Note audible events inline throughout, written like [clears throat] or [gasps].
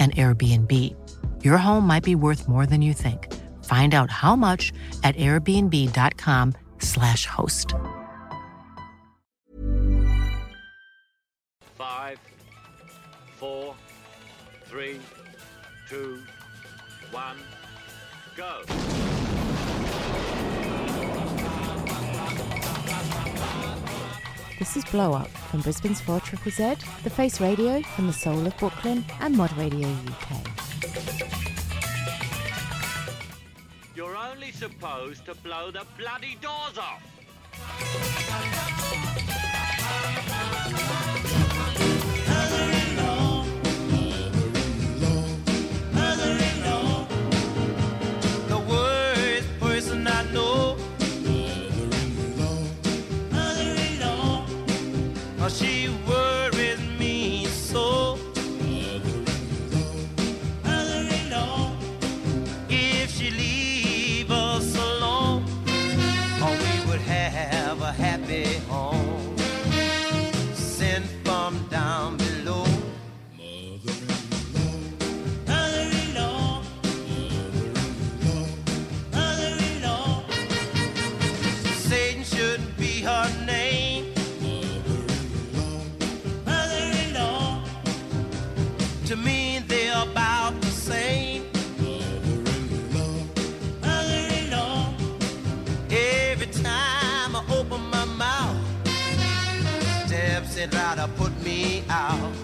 an Airbnb. Your home might be worth more than you think. Find out how much at airbnb.com/slash host. Five, four, three, two, one, go. This is Blow Up from Brisbane's 4 Triple Z, The Face Radio from the Soul of Brooklyn, and Mod Radio UK. You're only supposed to blow the bloody doors off. The worst person I know. She it to put me out.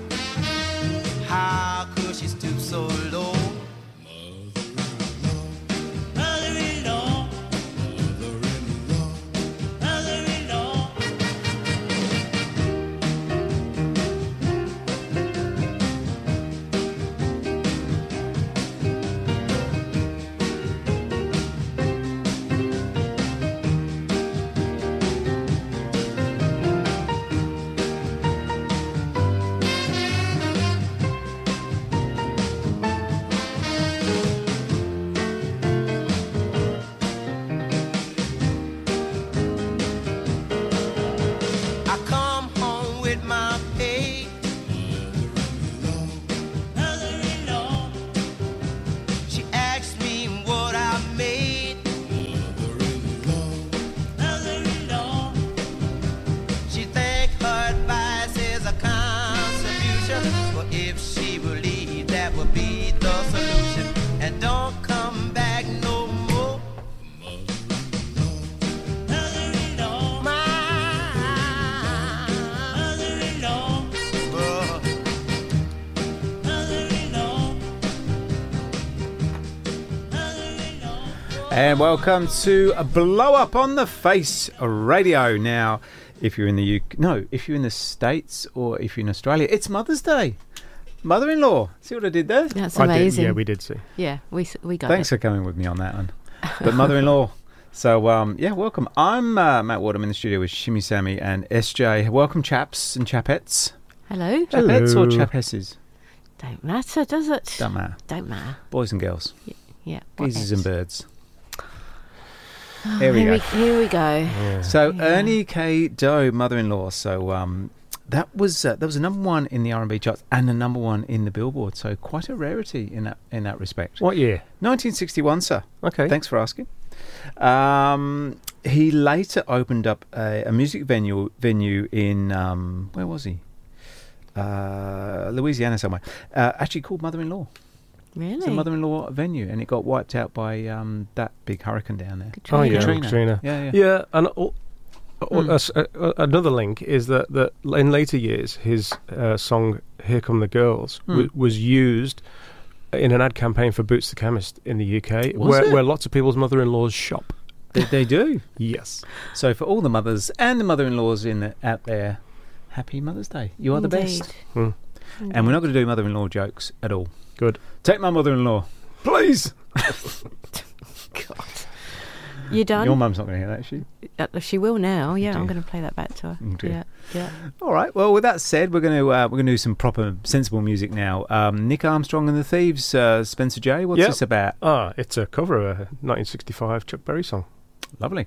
And welcome to Blow Up on the Face Radio. Now, if you're in the UK, no, if you're in the States or if you're in Australia, it's Mother's Day. Mother-in-law. See what I did there? That's I did, amazing. yeah, we did see. Yeah, we we got Thanks it. for coming with me on that one. But mother-in-law. [laughs] So um, yeah, welcome. I'm uh, Matt Ward. I'm in the studio with Shimmy Sammy and SJ. Welcome, chaps and chapettes. Hello. Chapettes or Hello. chapesses? Don't matter, does it? Don't matter. Don't matter. Boys and girls, Yeah. geezers and birds. Oh, Here we here go. We, here we go. Yeah. So Yeah. Ernie K. Doe, mother-in-law. So um, that was uh, that was a number one in the R&B charts and a number one in the Billboard. So quite a rarity in that in that respect. What year? 1961, sir. Okay. Thanks for asking. Um, he later opened up a, a music venue venue in um, where was he? Uh, Louisiana somewhere. Uh, actually called Mother-in-Law. Really? It's a Mother-in-Law venue, and it got wiped out by um, that big hurricane down there. Oh yeah, Katrina. Katrina. Yeah, yeah. Yeah, and al- al- a s- a- a- another link is that, that in later years, his uh, song "Here Come the Girls" Hmm. w- was used in an ad campaign for Boots the Chemist in the UK, where, where lots of people's mother-in-laws shop. They, they do. Yes. So for all the mothers and the mother-in-laws in the, out there, happy Mother's Day. You are the best. Hmm. And we're not going to do mother-in-law jokes at all. Good. Take my mother-in-law, please. God. You done? Your mum's not going to hear that, is she? Uh, she will now. Yeah, I'm going to play that back to her. Oh, yeah, yeah. All right. Well, with that said, we're going to uh, we're going to do some proper sensible music now. Um, Nick Armstrong and the Thieves, uh, Spencer J. What's Yep. this about? Ah, it's a cover of a 1965 Chuck Berry song. Lovely.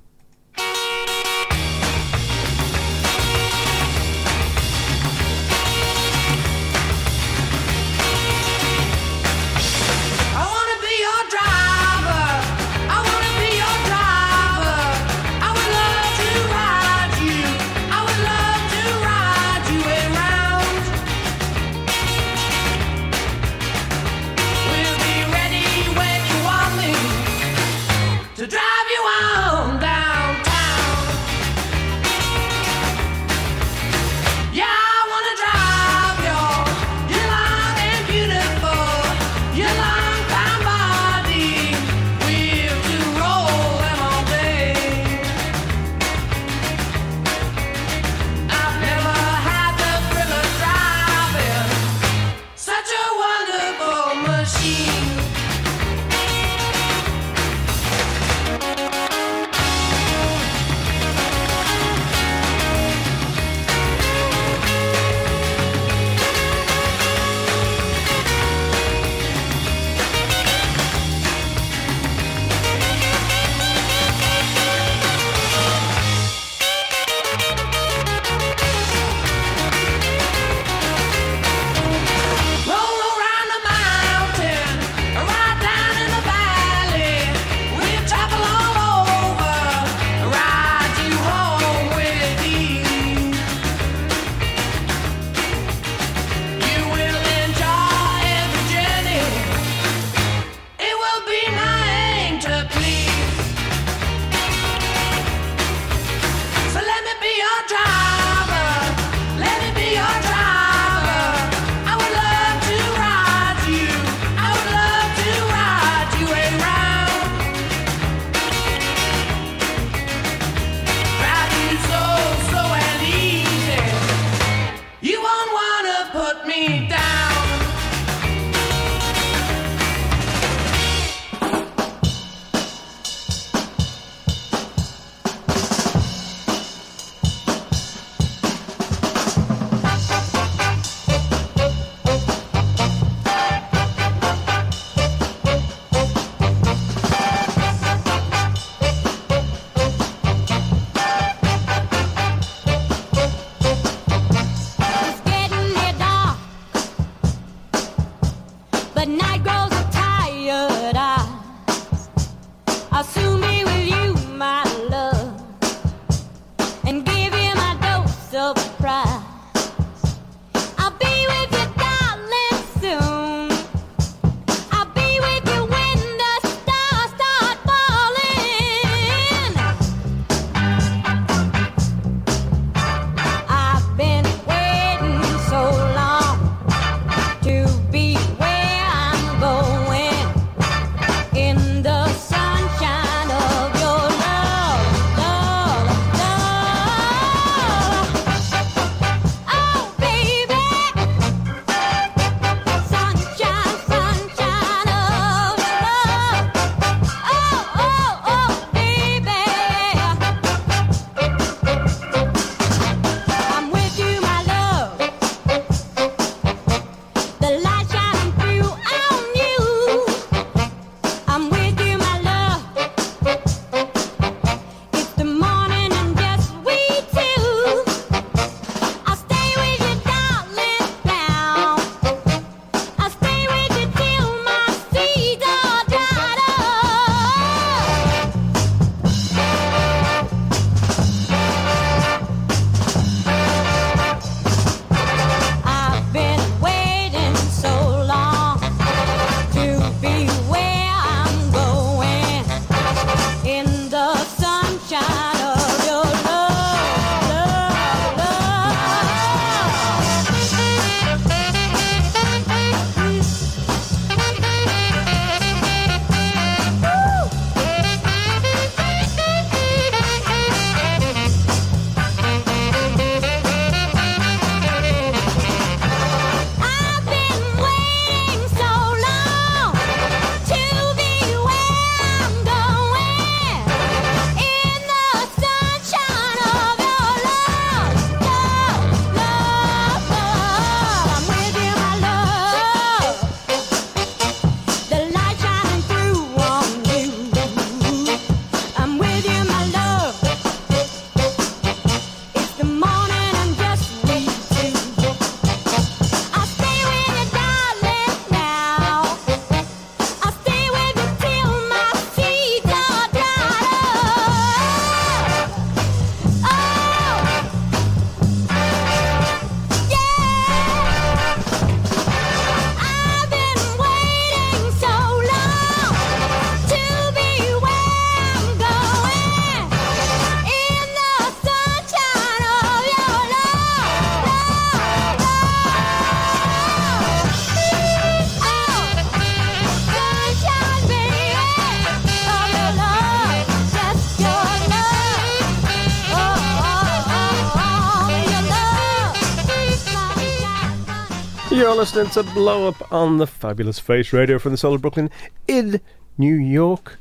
Listening to Blow Up on the Fabulous Face Radio from the Soul of Brooklyn in New York.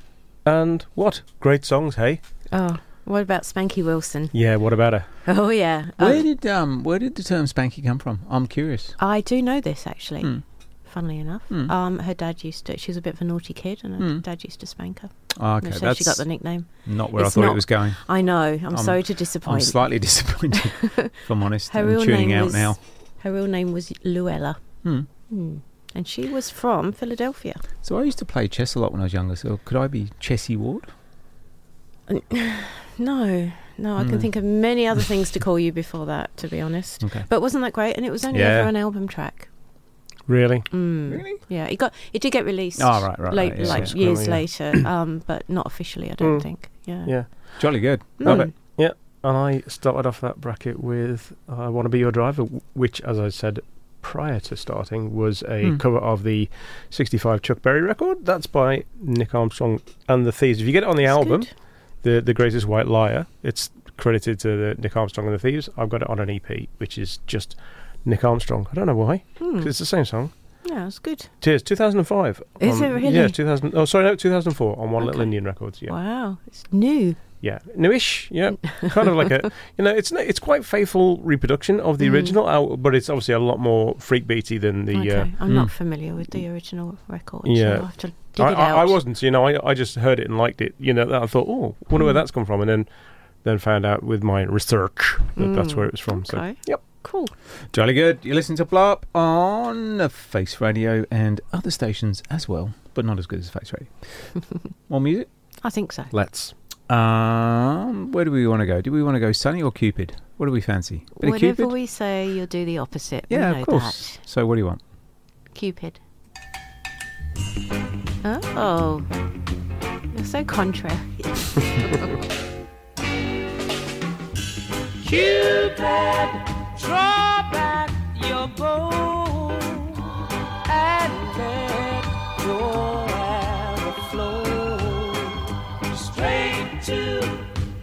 And what? Great songs, hey? Oh, what about Spanky Wilson? Yeah, what about her? Oh yeah. Where Um, did um where did the term spanky come from? I'm curious. I do know this actually. Hmm. Funnily enough, Hmm. um, her dad used to. She was a bit of a naughty kid, and her Hmm. dad used to spank her. Oh, okay, so that's she got the nickname. not where It's I thought not- it was going. I know. I'm, I'm- sorry to disappoint. I'm slightly disappointed, if I'm [laughs] honest. Her I'm real tuning name out was, now. Her real name was Luella. Hmm. Hmm. And she was from Philadelphia. So I used to play chess a lot when I was younger. So could I be Chessy Ward? [sighs] No, no, I can Hmm. think of many other things to call you before that, to be honest. Okay. But wasn't that great? And it was only Yeah. ever an album track. Really? Mm. Really? Yeah, it got it did get released. Oh, right, right, late, right, yeah, like Subsequently, years yeah. later, [coughs] um, but not officially. I don't Mm. think. Yeah. Yeah. Jolly good. Mm. Love it. Yeah. And I started off that bracket with I Want to Be Your Driver, which, as I said prior to starting, was a Hmm. cover of the 65 Chuck Berry record. That's by Nick Armstrong and the Thieves. If you get it on the It's album, good. the the Greatest White Liar, it's credited to the Nick Armstrong and the Thieves. I've got it on an EP, which is just Nick Armstrong. I don't know why, 'cause Hmm. it's the same song. Yeah, it's good. Cheers, 2005. Is on- it really? Yeah, 2000. Oh, sorry, no, 2004 on One Little Indian Records. Yeah, Wow, it's new. Yeah, newish. Yeah, [laughs] kind of like a, you know, it's it's quite faithful reproduction of the Mm. original, uh, but it's obviously a lot more freak beaty than the. okay, Uh, I'm mm. not familiar with the original record. Yeah. so I'll have to dig I, I, wasn't, you know, I, I just heard it and liked it. You know, I thought, oh, wonder where Mm. that's come from, and then then found out with my research that that's Mm. where it was from. So, yep. Cool. Jolly good. You listen to Blow on Face Radio and other stations as well, but not as good as Face Radio. [laughs] More music? I think so. Let's. Um, where do we want to go? Do we want to go Sunny or Cupid? What do we fancy? Bit of Cupid? we say you'll do the opposite, we yeah, know of course. that. So what do you want? Cupid. Oh, you're so contrary. [laughs] Cupid, draw back your bow and let your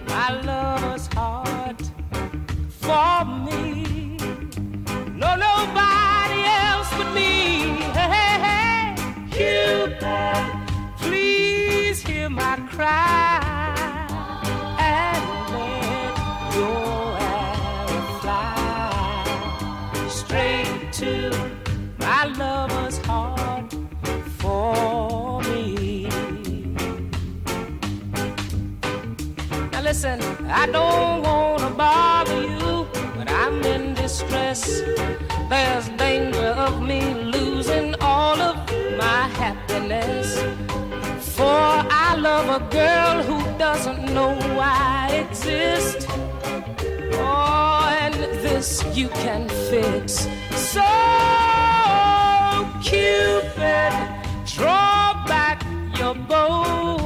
my lover's heart. For me, no nobody else but me. Hey. Cupid, please hear my cry and let your arrow fly straight to my lover's heart for listen, I don't wanna bother you, but I'm in distress. There's danger of me losing all of my happiness. For I love a girl who doesn't know I exist. Oh, and this you can fix. So, Cupid, draw back your bow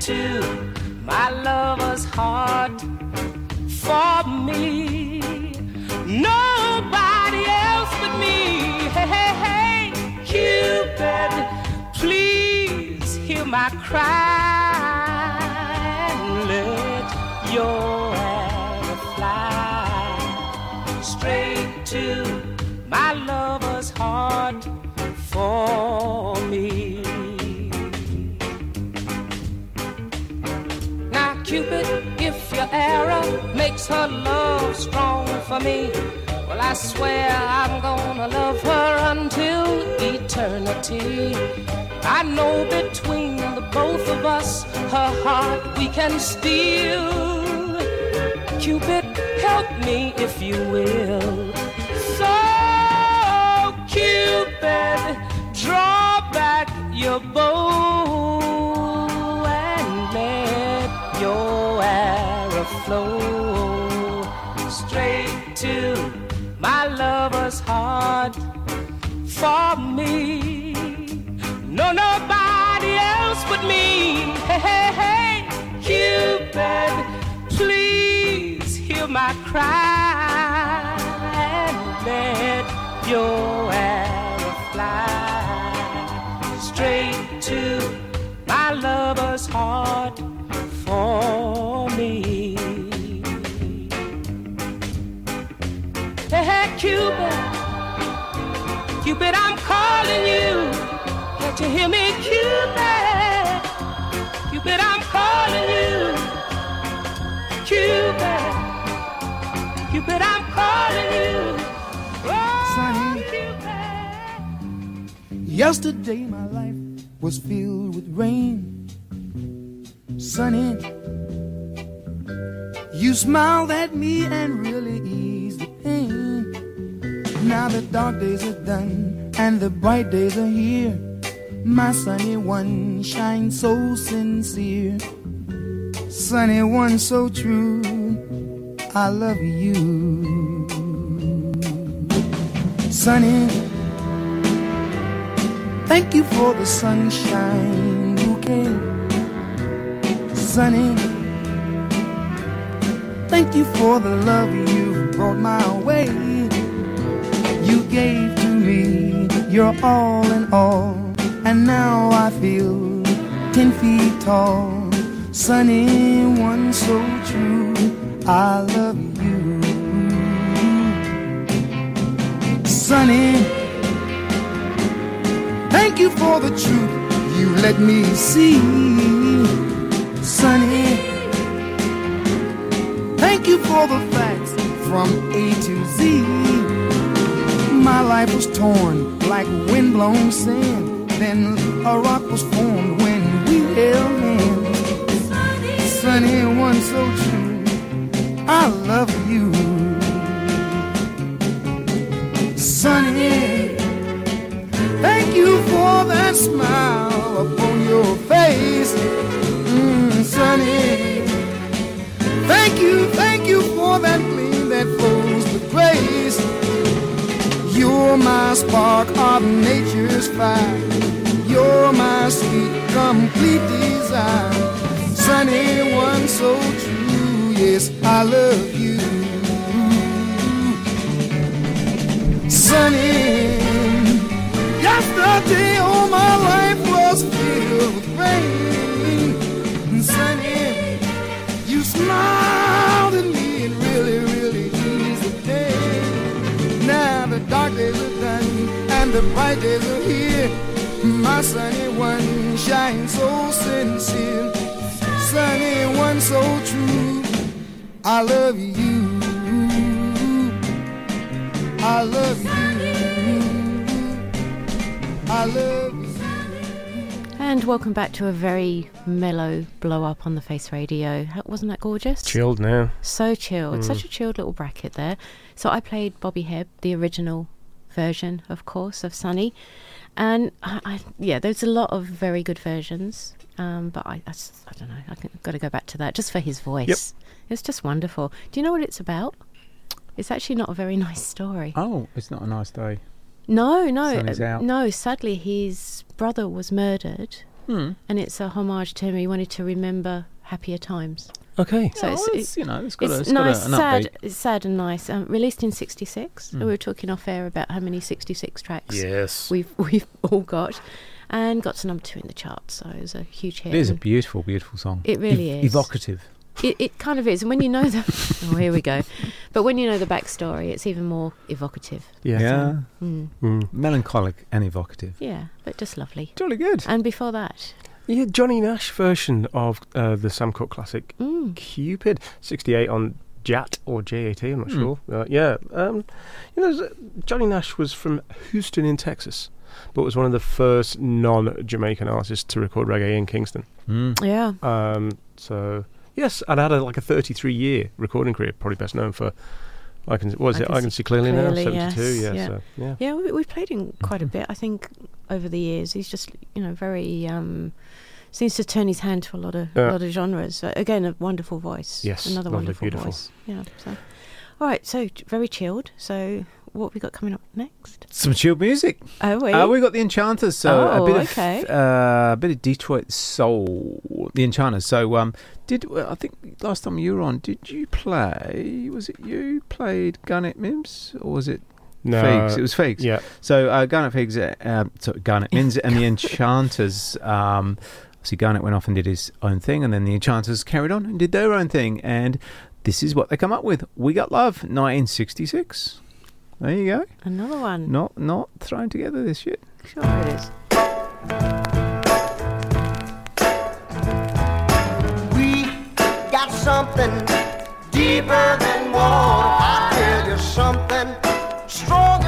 to my lover's heart for me. Nobody else but me. Hey, hey, hey, Cupid, please hear my cry and let your arrow fly straight to my lover's heart for me. If makes her love strong for me, well, I swear I'm gonna love her until eternity. I know between the both of us, her heart we can steal. Cupid, help me if you will. So, Cupid, draw back your bow flow straight to my lover's heart for me. No, nobody else but me. Hey, hey, hey, Cupid, please hear my cry and let your arrow fly straight to my lover's heart for me. Cupid. Cupid, I'm calling you. Can't you hear me, Cupid? Cupid, I'm calling you. Cupid. Cupid, I'm calling you. Oh, Sunny. Cupid. Yesterday my life was filled with rain. Sunny, you smiled at me and really eased the pain. Now the dark days are done and the bright days are here. My sunny one shines so sincere. Sunny one so true. I love you. Sunny. Thank you for the sunshine bouquet. Sunny. Thank you for the love you brought my way. You gave to me your all in all. And now I feel ten feet tall. Sunny, one so true. I love you. Sunny. Thank you for the truth you let me see, Sunny. Thank you for the facts from A to Z. My life was torn like windblown sand. Then a rock was formed when we held hands. Sunny, one so true. I love spark of nature's fire. You're my sweet, complete desire. Sunny one so true, yes, I love you. Sunny. Yesterday, all my life was filled with rain. And sunny, you smiled dark days are done and the bright days are here. My sunny one shines so sincere. Sunny one so true. I love you. I love you. I love. And welcome back to a very mellow blow up on the Face Radio. How- Wasn't that gorgeous? Chilled now. So chilled. Mm. Such a chilled little bracket there. So I played Bobby Hebb, the original version, of course, of Sunny. And I, I yeah, there's a lot of very good versions. Um, but I don't know. I've got to go back to that just for his voice. Yep. It's just wonderful. Do you know what it's about? It's actually not a very [laughs] nice story. Oh, it's not a nice day. No, no, uh, no. Sadly, his brother was murdered, Hmm. and it's a homage to him. He wanted to remember happier times. Okay. So Yeah, it's, well, it's, you know, it's got a- it's it's got a- nice, sad, upbeat- it's sad and nice. Um, released in '66. Mm. We were talking off air about how many '66 tracks Yes. we've [laughs] we've all got, and got to number two in the charts. So it was a huge hit. It is a beautiful, beautiful song. It really is. Evocative. It, it kind of is, and when you know the [laughs] oh here we go, but when you know the backstory, it's even more evocative. Yeah. Yeah. Mm. Mm. Melancholic and evocative. Yeah, but just lovely. Jolly good. And before that, Yeah, Johnny Nash version of uh, the Sam Cooke classic mm, Cupid, 68 on JAT or JAT, I'm not Hmm. sure. Uh, yeah, um, you know, Johnny Nash was from Houston in Texas, but was one of the first non-Jamaican artists to record reggae in Kingston. Mm. yeah, Um, so yes, and had a, like a 33-year recording career, probably best known for. I can what was I it? Can I can See clearly, Clearly, now. 72, yes, yeah, yeah. So, yeah. yeah, we, we've played him quite a bit. I think over the years, he's just you know very um, seems to turn his hand to a lot of a lot of genres. Uh, again, a wonderful voice. Yes, another lovely, wonderful beautiful. voice. Yeah. So, all right, so very chilled. So, what have we got coming up next? Some chilled music. Oh, wait. Uh, we got the Enchanters, so a Oh, bit okay. of uh, a bit of Detroit soul. The Enchanters. So, um, did well, I think last time you were on? Did you play? Was it you played Garnet Mimms or was it No, Figs? It was Figs. Yeah, So uh, Garnet Figs, uh, um, sorry, Garnet Mimms and the [laughs] Enchanters. Um, obviously, Garnet went off and did his own thing, and then the Enchanters carried on and did their own thing. And this is what they come up with. We got love, 1966. There you go. Another one. Not not thrown together this shit. Sure it is. We got something deeper than water. I tell you something stronger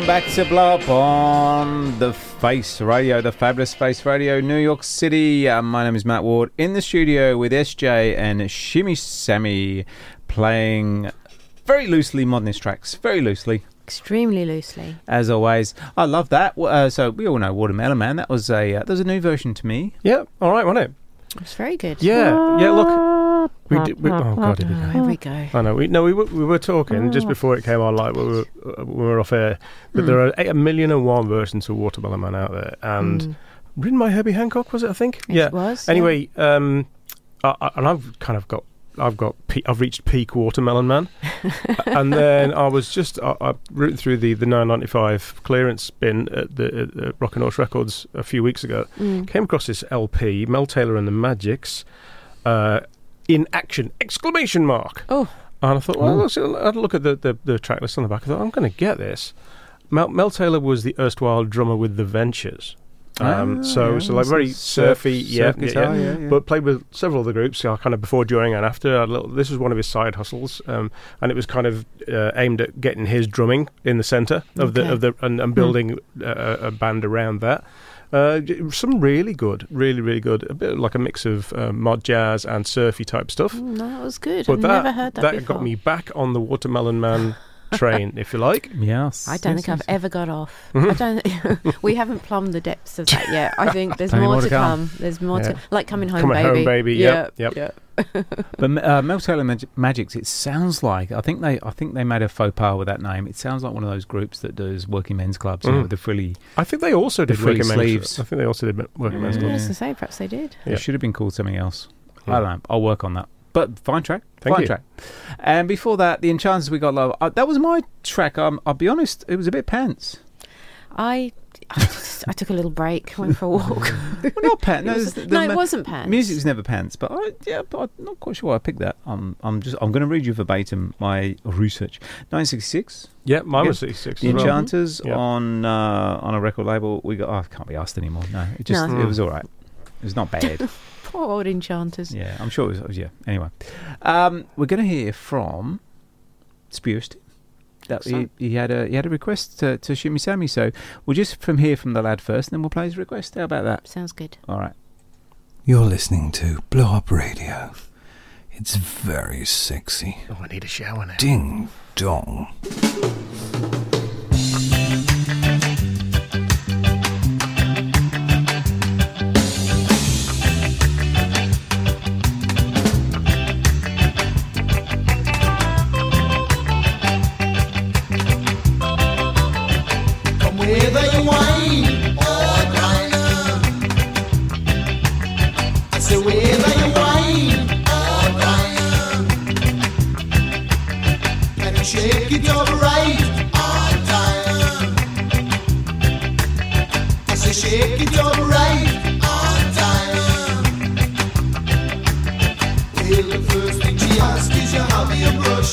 Welcome back to Blow Up on the Face Radio, the fabulous Face Radio, New York City. Uh, my name is Matt Ward in the studio with SJ and Shimmy Sammy playing very loosely modernist tracks, very loosely. Extremely loosely. As always, I love that. Uh, so we all know Watermelon Man. That was a uh, that was a new version to me. Yeah, all right, wasn't it? It's very good. Yeah, yeah. Look, we did. We, oh God, here we Oh, go. here we go. I know. We no, we were, we were talking just before it came on, like we were uh, we were off air. But there are eight, a million and one versions of Watermelon Man out there, and Mm. written by Herbie Hancock, was it? I think. Yes, yeah. it was, yeah. Anyway, um, I, I, and I've kind of got. I've got. Pe- I've reached peak Watermelon Man, [laughs] and then I was just. I, I rooted through the the 995 clearance bin at the at, at Rock and Horse Records a few weeks ago. Mm. Came across this LP, Mel Taylor and the Magics, uh, in action! Exclamation mark. Oh. And I thought, well, let's, I had a look at the, the, the track list on the back. I thought, I'm going to get this. Mel, Mel Taylor was the erstwhile drummer with the Ventures. Um, Ah, so, yeah, so like so very surf- surfy, yeah, surf yeah, guitar, yeah. yeah, yeah. But played with several other groups, uh, kind of before, during, and after. A little, this was one of his side hustles, um, and it was kind of uh, aimed at getting his drumming in the centre of Okay. the of the and, and building uh, a band around that. Uh, some really good, really, really good. A bit like a mix of uh, mod jazz and surfy type stuff. Mm, no, that was good. But I've that, never heard that, before. got me back on the Watermelon Man train, if you like. Yes. I don't think I've ever got off. [laughs] I don't. [laughs] we haven't plumbed the depths of that yet. I think there's Plenty more, to come. There's more Yeah. to like coming home, Coming baby. Home, Baby, Yeah, yep, yep. yeah. [laughs] But uh, Mel Taylor Mag- Magics, it sounds like I think they I think they made a faux pas with that name. It sounds like one of those groups that does working men's clubs, you know, Mm. with the frilly. I think they also did frilly Working Men's sleeves. I think they also did Working Men's I Club. was to say, perhaps they did. Yeah. It should have been called something else. Yeah. I don't know. I'll work on that. But fine track, Thank fine you. track. And before that, the Enchanters we got low. Uh, that was my track. Um, I'll be honest, it was a bit pants. I, I, just, I took a little break, went for a walk. [laughs] Well, not pants. It No, was- it's the- no, the it ma- wasn't pants. Music was never pants, but I, yeah, but I'm not quite sure why I picked that. I'm, I'm just, I'm going to read you verbatim my research. 1966. Yeah, mine Okay. was 66 The as well. Enchanters on uh, on a record label. We got. Oh, I can't be asked anymore. No, it just No. it was all right. It was not bad. [laughs] Poor old enchanters. yeah, I'm sure it was. Yeah. Anyway, um, we're going to hear from Spurst. That he, he had a he had a request to, to shoot me Sammy. So we'll just from here from the lad first, and then we'll play his request. How about that? Sounds good. All right. You're listening to Blow Up Radio. It's very sexy. Oh, I need a shower now. Ding dong.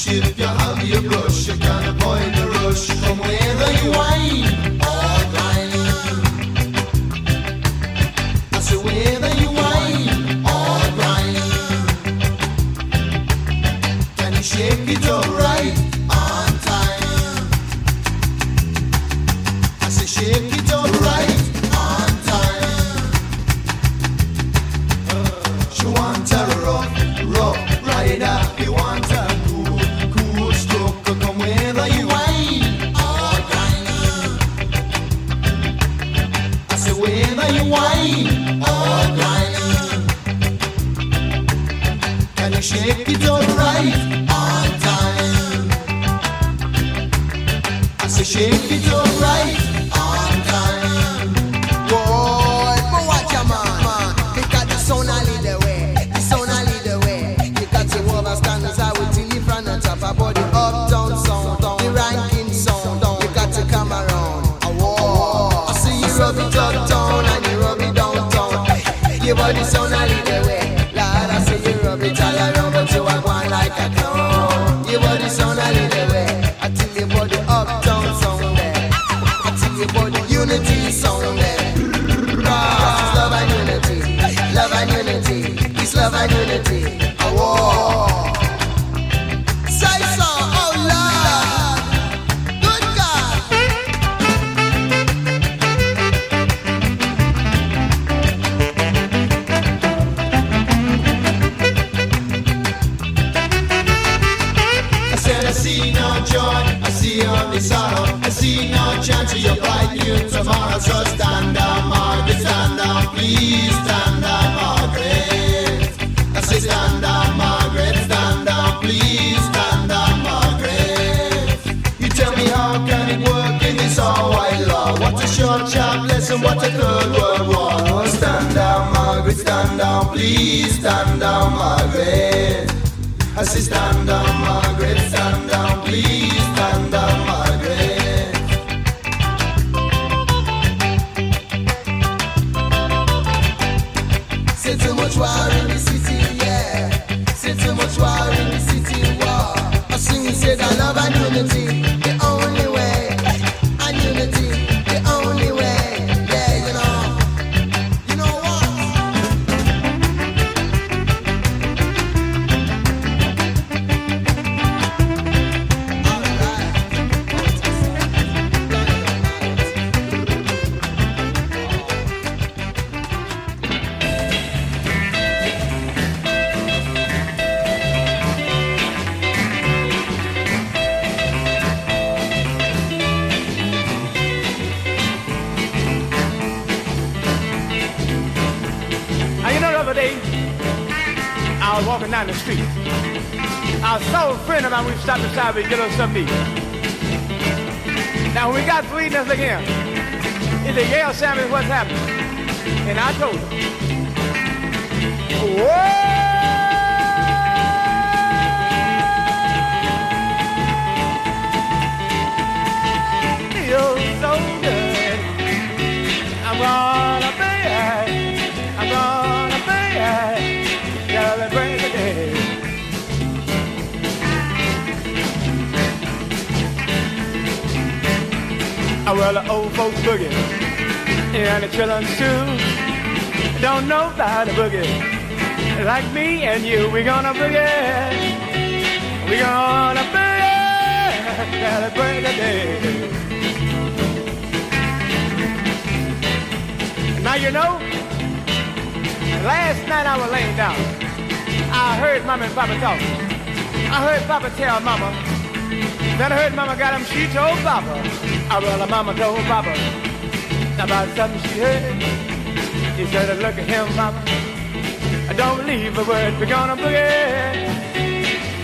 Brush. If you have your brush, you can avoid the the old folks boogie, and the children too. Don't know about the boogie. Like me and you, we gonna boogie. We gonna boogie. Celebrate the day. Now you know, last night I was laying down. I heard Mama and Papa talk. I heard Papa tell Mama. Then I heard Mama got him. She told Papa. I well, Mama told Papa about something she heard. She said, "Look at him, Mama. I don't believe a word. We're gonna boogie.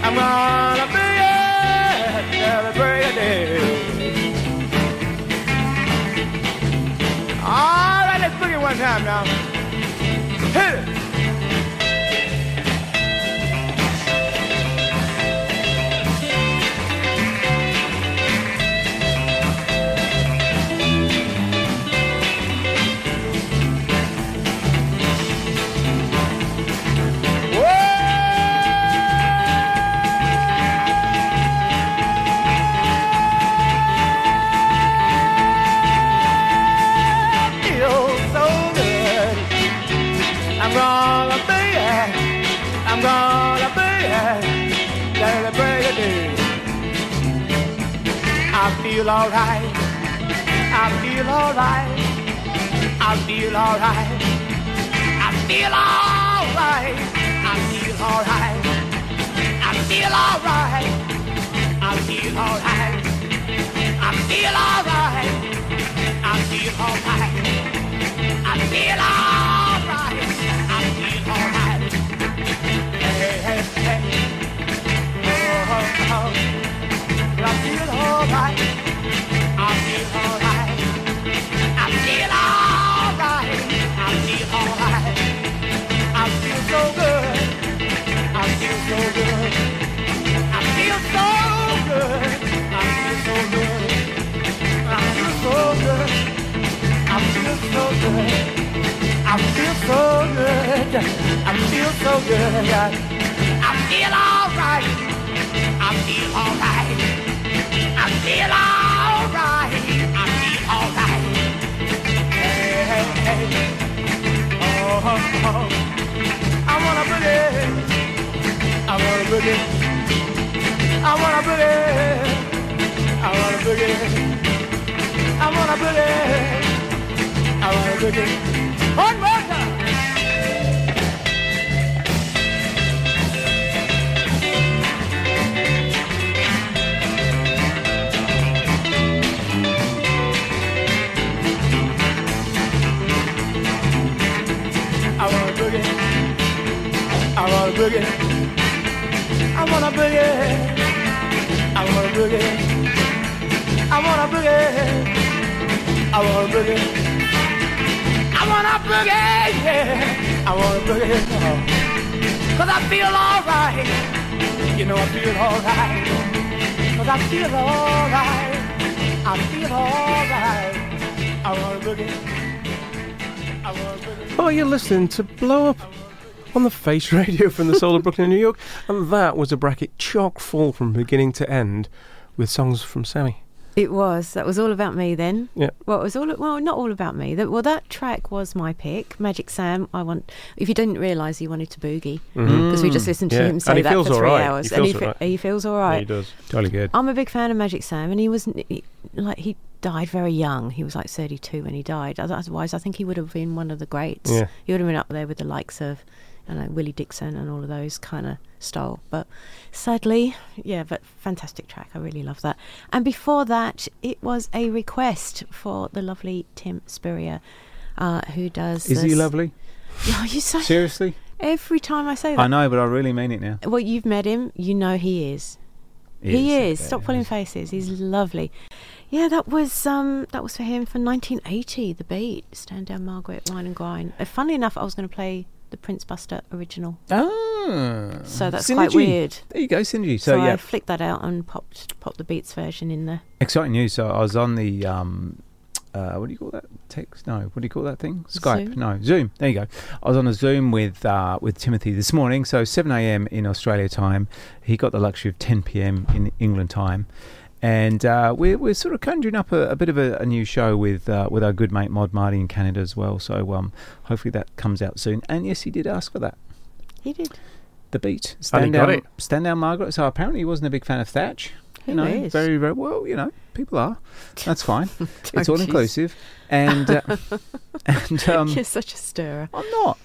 I'm gonna boogie. Celebrate the day." All right, let's boogie one time now. Hit it. Feel alright. I feel alright. I feel alright. I feel alright. I feel alright. I feel alright. I feel alright. I feel alright. I feel alright. I feel alright. I feel alright. Hey, hey, hey. Oh, oh, oh. I feel alright. I feel so good. I feel so good. I feel so good. I feel so good. I feel so good. I feel so good. I feel so good. I feel alright. I feel alright. I feel alright. I feel alright. Hey, hey, hey. Oh, oh, oh. I want a boogie. I want a boogie. I want a boogie. I want a boogie. I want a boogie. I want a boogie. One more. Boogie. I wanna boogie. I wanna boogie. I wanna boogie. I wanna boogie. I wanna boogie. Yeah. I wanna boogie. Cause I feel alright. You know I feel alright. Cause I feel alright. I feel alright. I wanna boogie. I wanna boogie. Oh, you're listening to Blow Up on the Face [laughs] Radio from the soul of Brooklyn, New York, and that was a bracket chock full from beginning to end with songs from Sammy. It was. That was all about me then. Yeah. Well, it was all. Well, not all about me. That, well, that track was my pick, Magic Sam. I want. If you didn't realise, he wanted to boogie because we just listened to Mm-hmm. Yeah. him say that for three right. hours, He and he, feels fe- all right. he feels all Yeah, he does. Totally good. I'm a big fan of Magic Sam, and he was he, like he died very young. He was like 32 when he died. Otherwise, I think he would have been one of the greats. Yeah. He would have been up there with the likes of, you know, Willie Dixon and all of those kind of style. But sadly, yeah, but fantastic track. I really love that. And before that, it was a request for the lovely Tim Spurrier, uh, who does. Is he lovely? [laughs] Oh, you say Seriously? every time I say that. I know, but I really mean it now. Well, you've met him. You know he is. He He, is, is. Stop pulling faces. He's lovely. Yeah, that was um that was for him for 1980. The Beat, Stand Down, Margaret, Wine and Grind. Uh, funnily enough, I was going to play the Prince Buster original. Ah, So that's quite weird. There you go, synergy. So, So, yeah, I flicked that out and popped popped the Beats version in there. exciting news. So I was on the um, uh, what do you call that? Text? No, what do you call that thing? Skype? Zoom? No, Zoom. There you go. I was on a Zoom with uh, with Timothy this morning. So 7 a.m. in Australia time. He got the luxury of 10 p.m. in England time. And uh, we're, we're sort of conjuring up a, a bit of a, a new show with uh, with our good mate Mod Marty in Canada as well. So um, hopefully that comes out soon. And yes, he did ask for that. He did. The beat. And he Stand got down, it. stand down, Margaret. So apparently he wasn't a big fan of Thatch. Who you know, is? very, very well. You know, people are. That's fine. [laughs] it's all inclusive. And uh, [laughs] and um, You're such a stirrer. I'm not.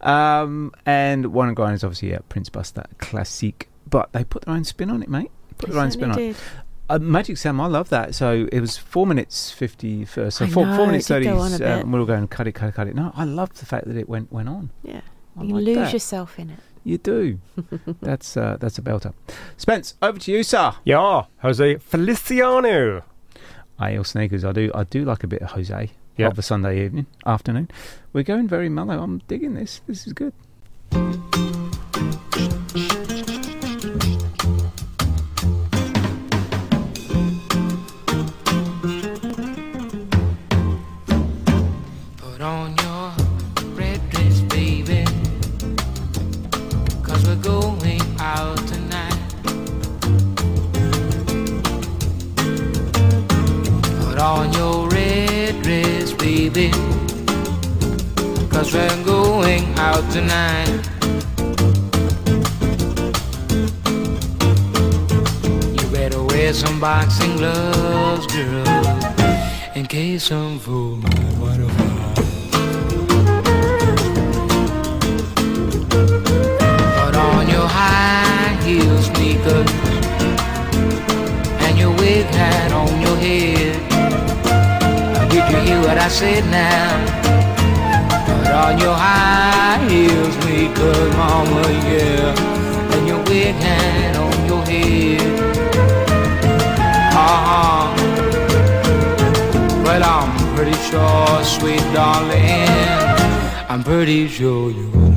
Um, and One and Grind is obviously a Prince Buster classic, but they put their own spin on it, mate. Put They their own spin on certainly it. did. Uh, Magic Sam, I love that. So it was four minutes fifty first. So I four, know, four minutes it did thirty. go on a bit. Um, we were going cut it, cut it, cut it. No, I love the fact that it went went on. Yeah. I You like lose that. yourself in it. You do. [laughs] that's uh, that's a belter. Spence, over to you, sir. Yeah, Jose Feliciano. Hi-Heel Sneakers. I do. I do like a bit of Jose. Yeah. Of a Sunday evening, afternoon. We're going very mellow. I'm digging this. This is good. On your red dress, baby. Cause we're going out tonight. You better wear some boxing gloves, girl. In case some fool might wanna find. Put on your high heel sneakers and your wig hat on your head. You hear what I said now? Put on your high heel sneakers, mama, yeah, and your wig hat on your head. Uh-huh. Well, I'm pretty sure, sweet darling, I'm pretty sure you're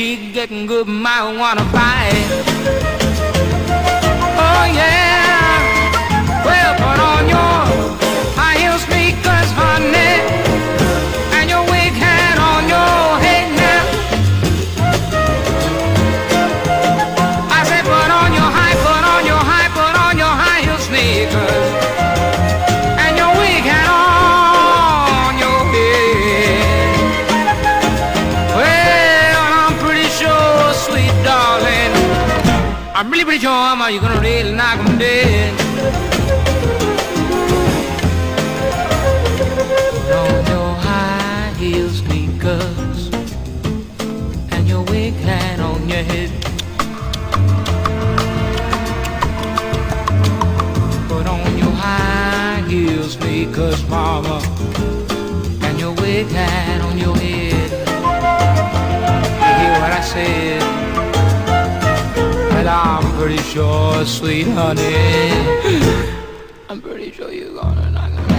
cheek getting good, might wanna bite. Oh yeah. You're gonna really knock 'em dead. Put on your high heel sneakers and your wig hat on your head. Put on your high heel sneakers, mama, and your wig hat on your head. You hear what I said? Pretty sure, sweet honey, I'm pretty sure you're gonna knock 'em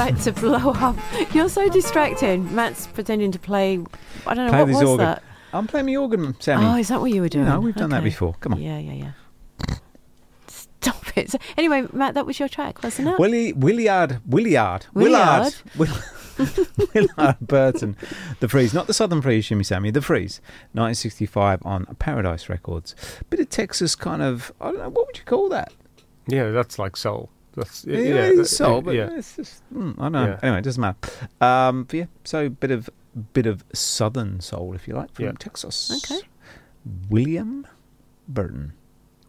And welcome back to Blow Up. [laughs] You're so distracting. Matt's pretending to play. I don't know Play what was organ. that. I'm playing the organ, Sammy. Oh, is that what you were doing? No, we've done that before. Come on. Yeah, yeah, yeah. Stop it. So, anyway, Matt, that was your track, wasn't it? Willie Williard Williard Williard? Willard [laughs] [laughs] Willard Burton, the Freeze, not the Southern Freeze, Shimmy Sammy, the Freeze, 1965 on Paradise Records. Bit of Texas kind of, I don't know, what would you call that? Yeah, that's like soul. That's Yeah, yeah, it's that- soul, but yeah. it's just, mm, I don't know. Yeah. Anyway, it doesn't matter. Um, but yeah, so bit of bit of Southern soul, if you like, from Yeah. Texas. Okay. William Burton.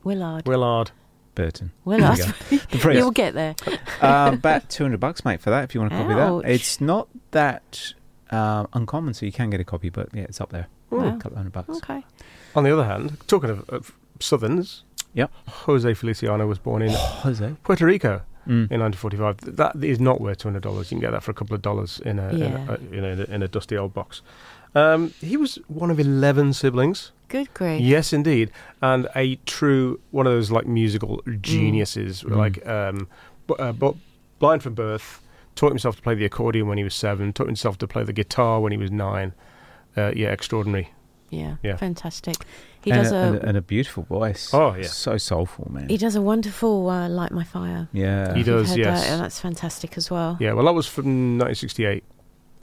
Willard. Willard. Burton. Willard. There. [laughs] The Freeze. You'll get there. [laughs] uh, about 200 bucks, mate, for that, if you want to copy Ouch. that. It's not that uh, uncommon, so you can get a copy, but yeah, it's up there. Wow. A couple hundred bucks. Okay. On the other hand, talking of, of Southerns, Yep. Jose Feliciano was born in Jose. Puerto Rico Mm. in 1945. That is not worth two hundred dollars. You can get that for a couple of dollars in a, Yeah. in, a, in, a in a dusty old box. Um, he was one of eleven siblings. Good grief. Yes, indeed, and a true one of those like musical geniuses. Mm. Like, um, but, uh, but blind from birth, taught himself to play the accordion when he was seven. Taught himself to play the guitar when he was nine. Uh, yeah, extraordinary. Yeah. Yeah. Fantastic. He and, does a, a, and, a, and a beautiful voice. Oh, yeah. So soulful, man. he does a wonderful uh, "Light My Fire." yeah. He you've does, yes. That, and that's fantastic as well. Yeah, well, that was from 1968.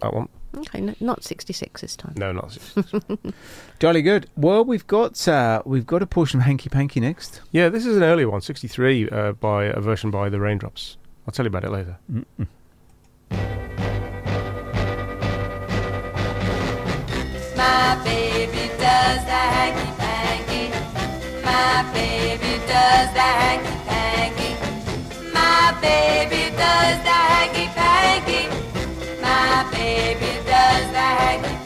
That one. Okay, n- not 66 this time. No, not 66. [laughs] Jolly good. Well, we've got uh, we've got a portion of Hanky Panky next. yeah, this is an earlier one, 63, uh, by a version by the Raindrops. I'll tell you about it later. Mm-mm. My baby does the hanky panky. My baby does the hanky panky. My baby does the hanky panky. My baby does the hanky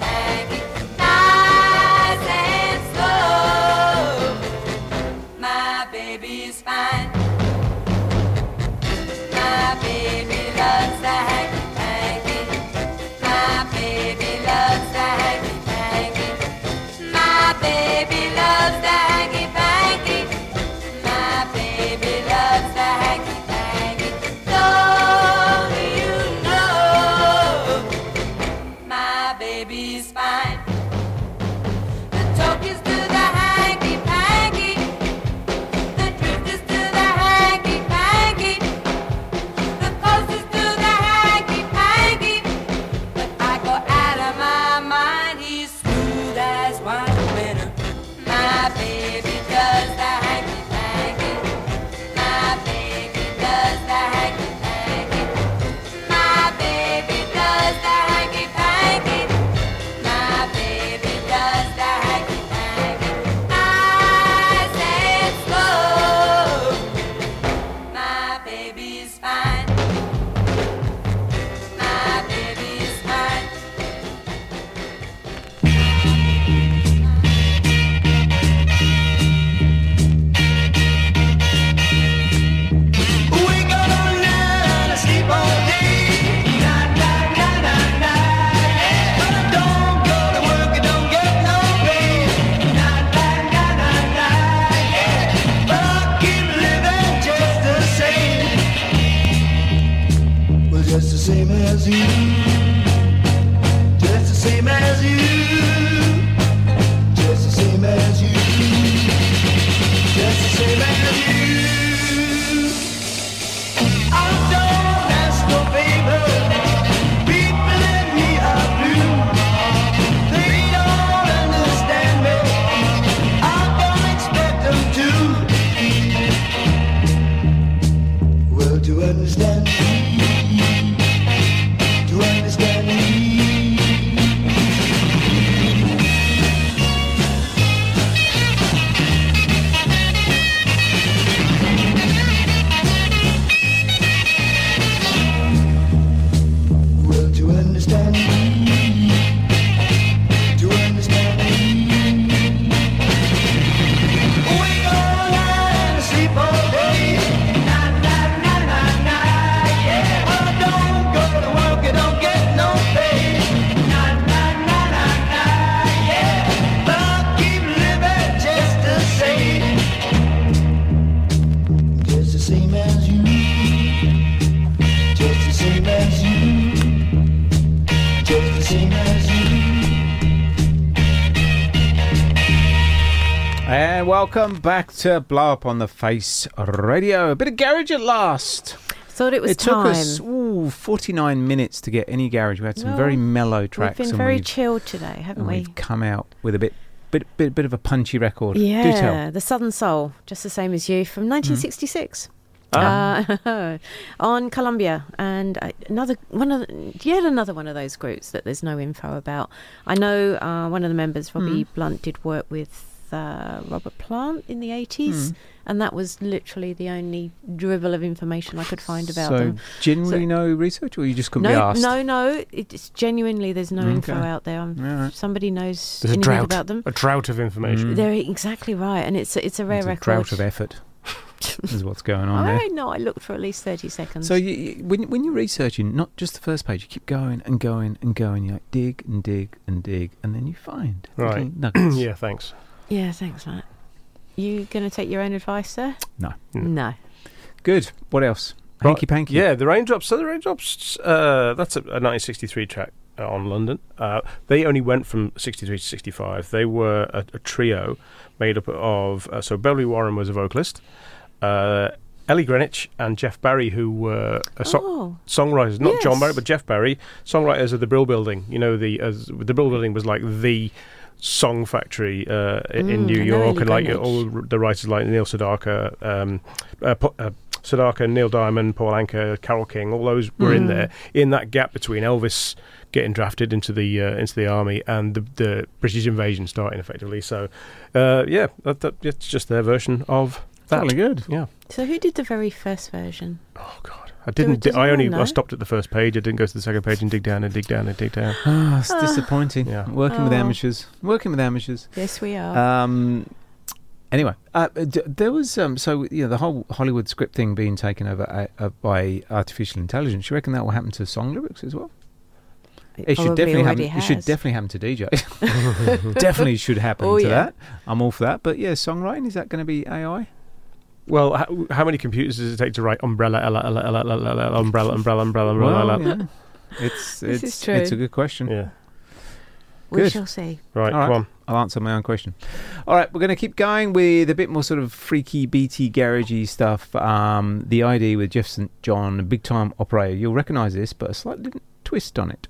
welcome back to Blow Up on the Face Radio. A bit of garage at last. Thought it was it took us ooh, 49 minutes to get any garage. We had some Well, very mellow tracks. We've been and very we've, chilled today, haven't and we? we've come out with a bit, bit, bit, bit of a punchy record. Do Yeah, tell. the Southern Soul, just the same as you, from 1966. Ah. Uh, [laughs] on Columbia, and uh, another one of the, yet another one of those groups that there's no info about. I know uh, one of the members, Robbie Mm. Blunt, did work with uh, Robert Plant in the 80s, Mm. and that was literally the only dribble of information I could find about so, them. generally So- no research, or you just couldn't be No, asked? no, no. It's genuinely there's no info out there. All right. Somebody knows There's a anything drought. about them. A drought of information. They're exactly right, and it's it's a rare It's a record. drought of effort. [laughs] is what's going on there. I know. I looked for at least thirty seconds. So you, you, when when you're researching, not just the first page, you keep going and going and going. You like dig and dig and dig, and then you find Right. [clears throat] nuggets. yeah, thanks. Yeah, thanks, Matt. You going to take your own advice, sir? No. No. Good. What else? Right, Hanky panky. Yeah, the Raindrops. So the Raindrops, uh, that's a, a 1963 track uh, on London. Uh, they only went from 63 to 65. They were a, a trio made up of, uh, so Beverly Warren was a vocalist, uh, Ellie Greenwich and Jeff Barry, who were uh, so- Oh. songwriters, not John Barry, but Jeff Barry, songwriters of the Brill Building. You know, the as the Brill Building was like the song factory uh, i- in Mm, New York, and like all the writers like Neil Sedaka, um, uh, uh, Sedaka, Neil Diamond, Paul Anka, Carole King, all those were in Mm. there. In that gap between Elvis getting drafted into the uh, into the army and the, the British invasion starting effectively. So, uh, yeah, that, that, it's just their version of that. Totally good. Yeah. So who did the very first version? I didn't. does I only. anyone I stopped at the first page. I didn't go to the second page and dig down and dig down and dig down. Ah, it's Ah. disappointing. Yeah. Working with Oh. amateurs. Working with amateurs. Yes, we are. Um. Anyway, uh, d- there was um. So you know the whole Hollywood script thing being taken over uh, uh, by artificial intelligence. You reckon that will happen to song lyrics as well? It should definitely happen. already It should definitely happen to DJ. [laughs] [laughs] definitely should happen Oh, to yeah. that. I'm all for that. But yeah, songwriting is that going to be AI? Well, how, how many computers does it take to write umbrella, ella, ella, ella, ella, ella, umbrella, umbrella, umbrella, umbrella? Well, yeah. It's This it's is true. it's a good question. Yeah. we good. shall see. Right, All right. come on. I'll answer my own question. All right, we're going to keep going with a bit more sort of freaky, beaty, garagey stuff. Um, the Id with Jeff St. John, a big time operator. You'll recognise this, but a slightly different twist on it.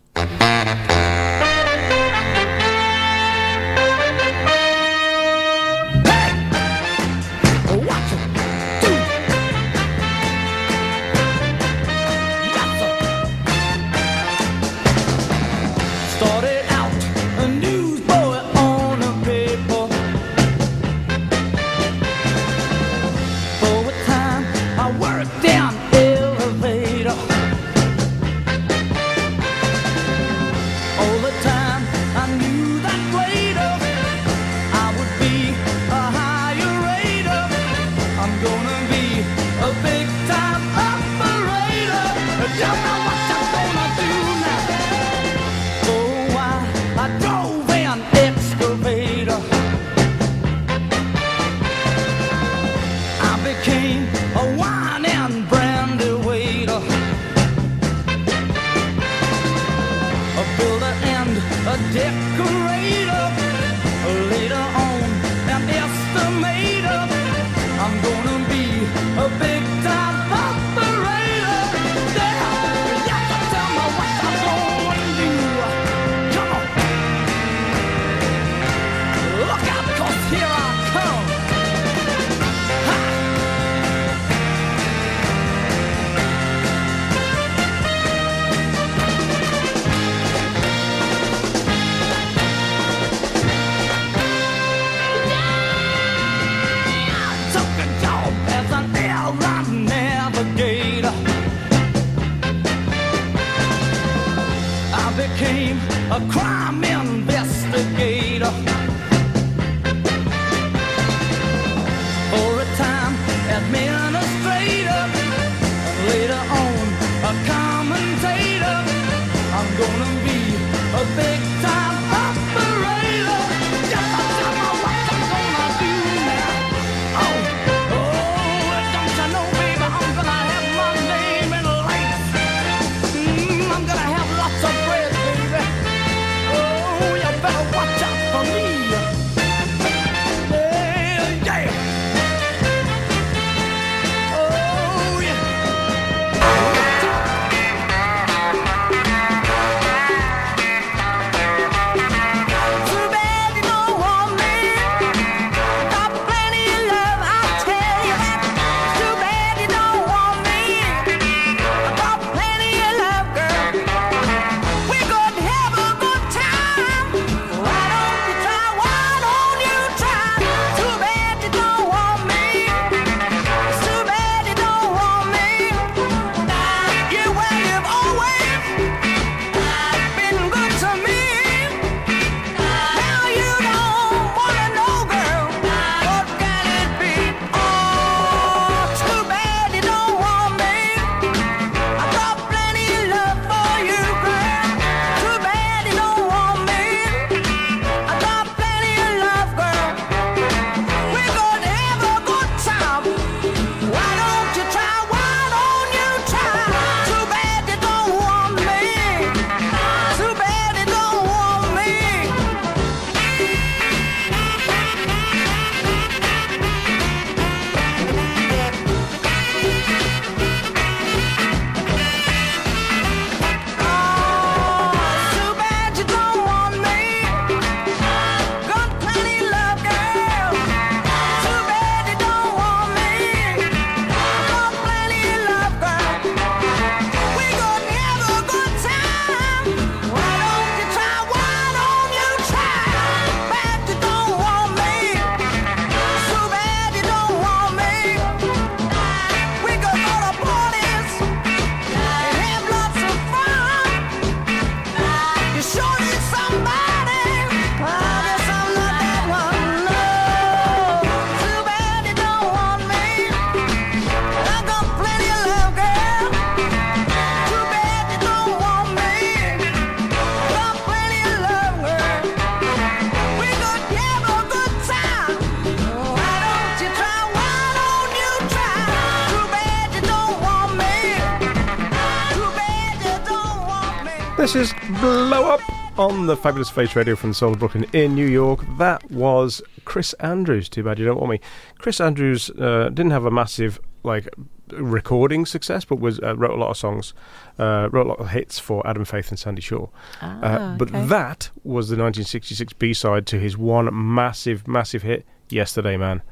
The Fabulous Face Radio from the Soul of Brooklyn in New York. That was Chris Andrews. Too bad you don't want me. Chris Andrews uh, didn't have a massive like recording success, but was uh, wrote a lot of songs, uh, wrote a lot of hits for Adam Faith and Sandie Shaw. Ah, uh, but that was the 1966 B side to his one massive, massive hit, "Yesterday Man."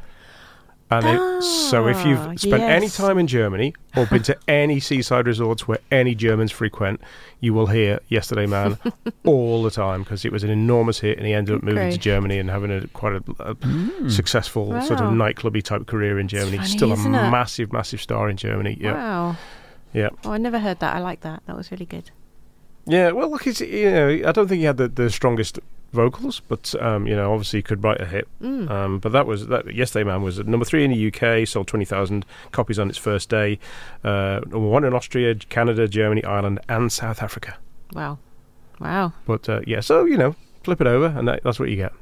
And it, so, if Ah, you've spent any time in Germany or been to [laughs] any seaside resorts where any Germans frequent, you will hear "Yesterday Man" [laughs] all the time because it was an enormous hit, and he ended up moving to Germany and having a quite a, a Mm. successful sort of Wow. nightclubby type career in Germany. funny, Still a isn't it? massive, massive star in Germany. Yeah, Wow. yeah, Oh, I never heard that. I like that. That was really good. yeah. Well, look, it's, you know, I don't think he had the, the strongest vocals, but um, you know, obviously he could write a hit. Mm. Um, but that was that. Yesterday Man was at number three in the UK, sold twenty thousand copies on its first day. Uh, number one in Austria, Canada, Germany, Ireland, and South Africa. Wow. Wow. But uh, yeah, so you know, flip it over, and that, that's what you get.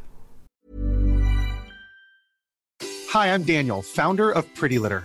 Hi, I'm Daniel, founder of Pretty Litter.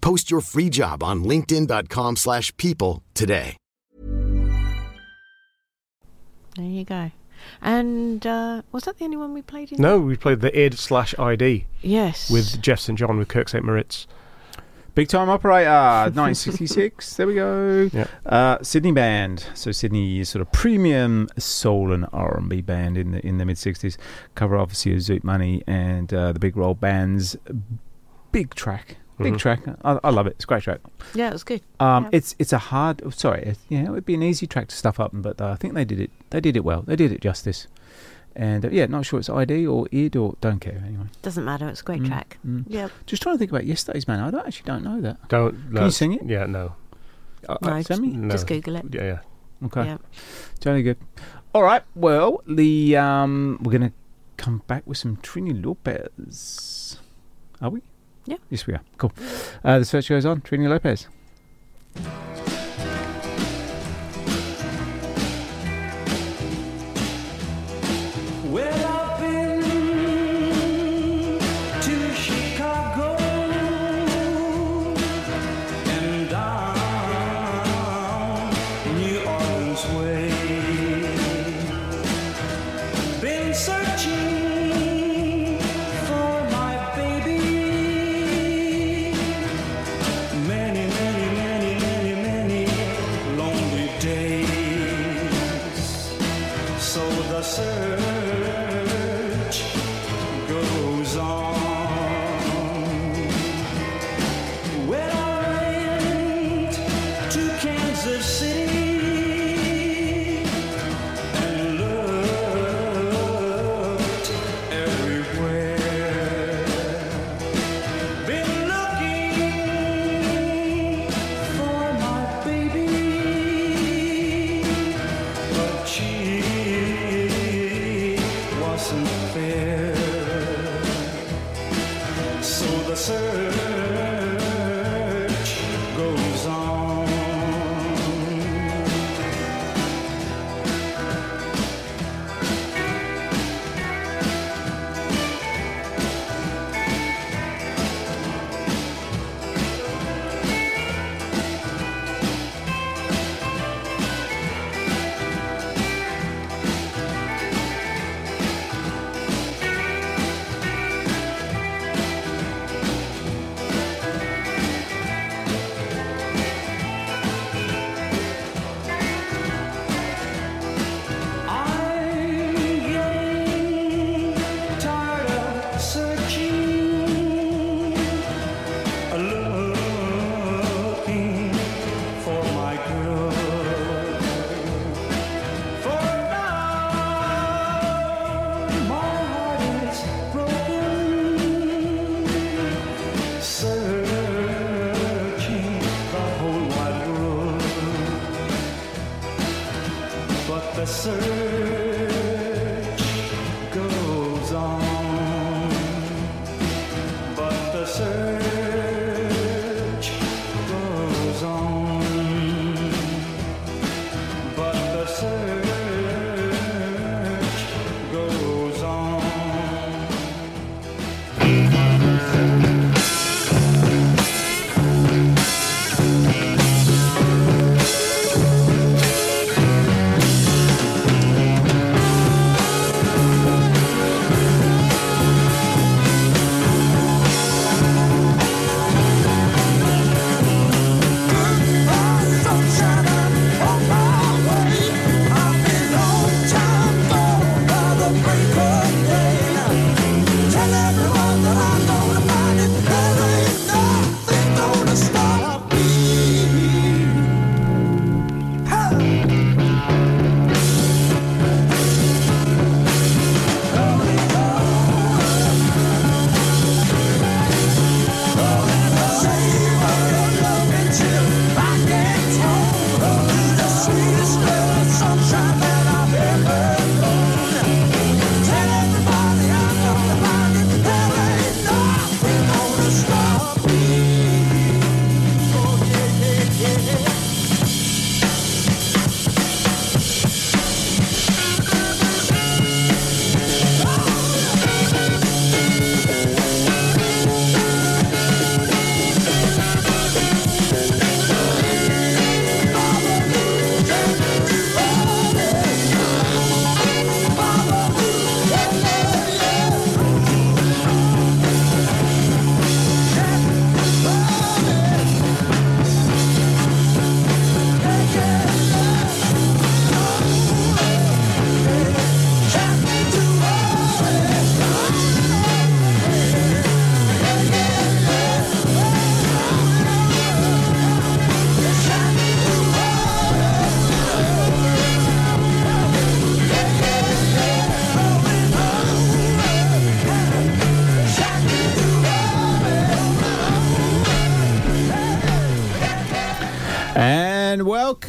Post your free job on linkedin.com/people slash people today. There you go. And uh, was that the only one we played in? No, we played the id slash ID. Yes. With Jeff St John with Kirk St Moritz. Big Time Operator, [laughs] 1966. there we go. Yeah. Uh, Sydney band. So Sydney sort of premium soul and R&B band in the in the mid 60s. Cover obviously of Zoot Money and uh, the Big Roll Band's big track. Big Mhm. track. I, I love it. It's a great track. Yeah, it was good. Um, Yeah. it's it's a hard. oh, Sorry, it, yeah, it would be an easy track to stuff up, but uh, I think they did it. They did it well. They did it justice. And uh, yeah, not sure it's ID or id or don't care anyway. Doesn't matter. It's a great Mm, track. mm. Yep. Just trying to think about yesterday's man. I don't actually don't know that. Don't. Can no, you sing it? Yeah, no. Uh, No, uh, just- send me? No. Just Google it. Yeah, yeah. Okay. Yeah. Jolly good. All right. Well, the um, we're gonna come back with some Trini Lopez. Are we? Yeah. Yes, we are. Cool. Uh, the search goes on. Trini Lopez.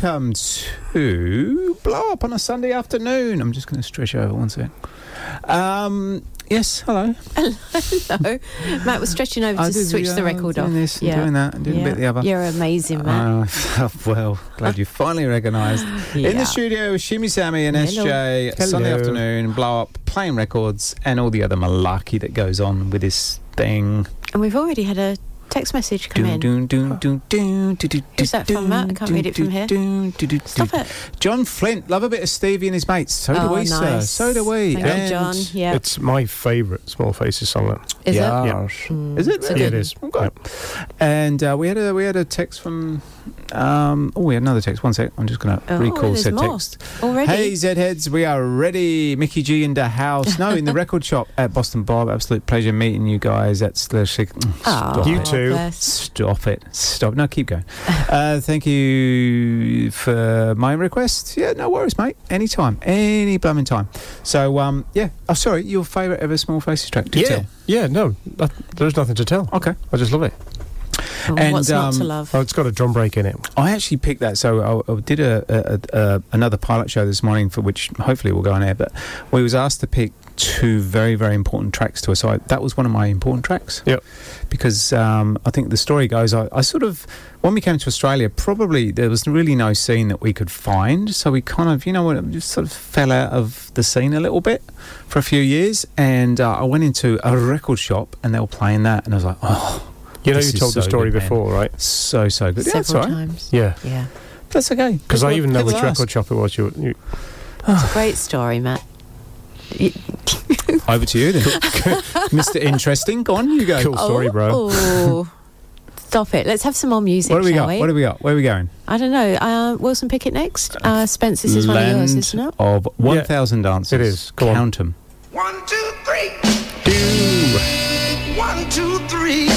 Welcome to Blow Up on a Sunday afternoon. I'm just going to stretch over one second. Um, yes, hello. Hello. Matt was stretching over I to did, switch yeah, the record doing off. this and doing that and doing a bit the other. You're amazing, Matt. Uh, [laughs] well, glad you finally recognised. In the studio, Shimmy Sammy and Hello. SJ, Sunday afternoon, blow up, playing records, and all the other malarkey that goes on with this thing. and we've already had a text message come in. Who's that from, Matt? I can't read it from here. Stop it. John Flint, love a bit of Stevie and his mates. So do Oh, we, sir. So do we. Thank you, John. Yeah. It's my favourite Small Faces song. That. Is it? Yeah. Is it? it's a Yeah, it is. Okay. And uh, we had a we had a text from. Um, oh, we had another text. One sec. I'm just going to Oh, recall said more. text. Already? Hey, Z heads, we are ready. Mickey G in the house. No, in the [laughs] record shop at Boston Bob. Absolute pleasure meeting you guys. That's the chic. Aw, You too. Stop it. Stop. No, keep going. [laughs] uh, thank you for my request. Yeah, no worries, mate. Anytime. Any blooming time. So, um, yeah. Oh, sorry. Your favourite ever Small Faces track? Do Yeah. tell. Yeah, no, that, there's nothing to tell. Okay. I just love it. Oh, And, what's not to um, love? Oh, it's got a drum break in it. I actually picked that. So I, I did a, a, a another pilot show this morning for which hopefully will go on air. But we was asked to pick two very very important tracks to us. So I, that was one of my important tracks. Yep. Because um, I think the story goes, I, I sort of when we came to Australia, probably there was really no scene that we could find. So we kind of, you know, what, just sort of fell out of the scene a little bit for a few years. And uh, I went into a record shop and they were playing that, and I was like, oh. You know, you is told the story good, man. before, right? So so good. Yeah, that's Several times. Yeah. Yeah. That's okay. Because I even know which record shop it was. You, you It's a great story, Matt. [laughs] Over to you then, [laughs] [laughs] Mr. Interesting. Go on, you go. Cool story, bro. Oh, stop it. Let's have some more music, What do we shall got? we? What do we got? Where are we going? I don't know. Uh, Wilson Pickett next. Uh, Spence, this is one of yours, isn't it? of 1,000 dancers. It is. Go on. Count them. One, two, three. Do. One, two, three.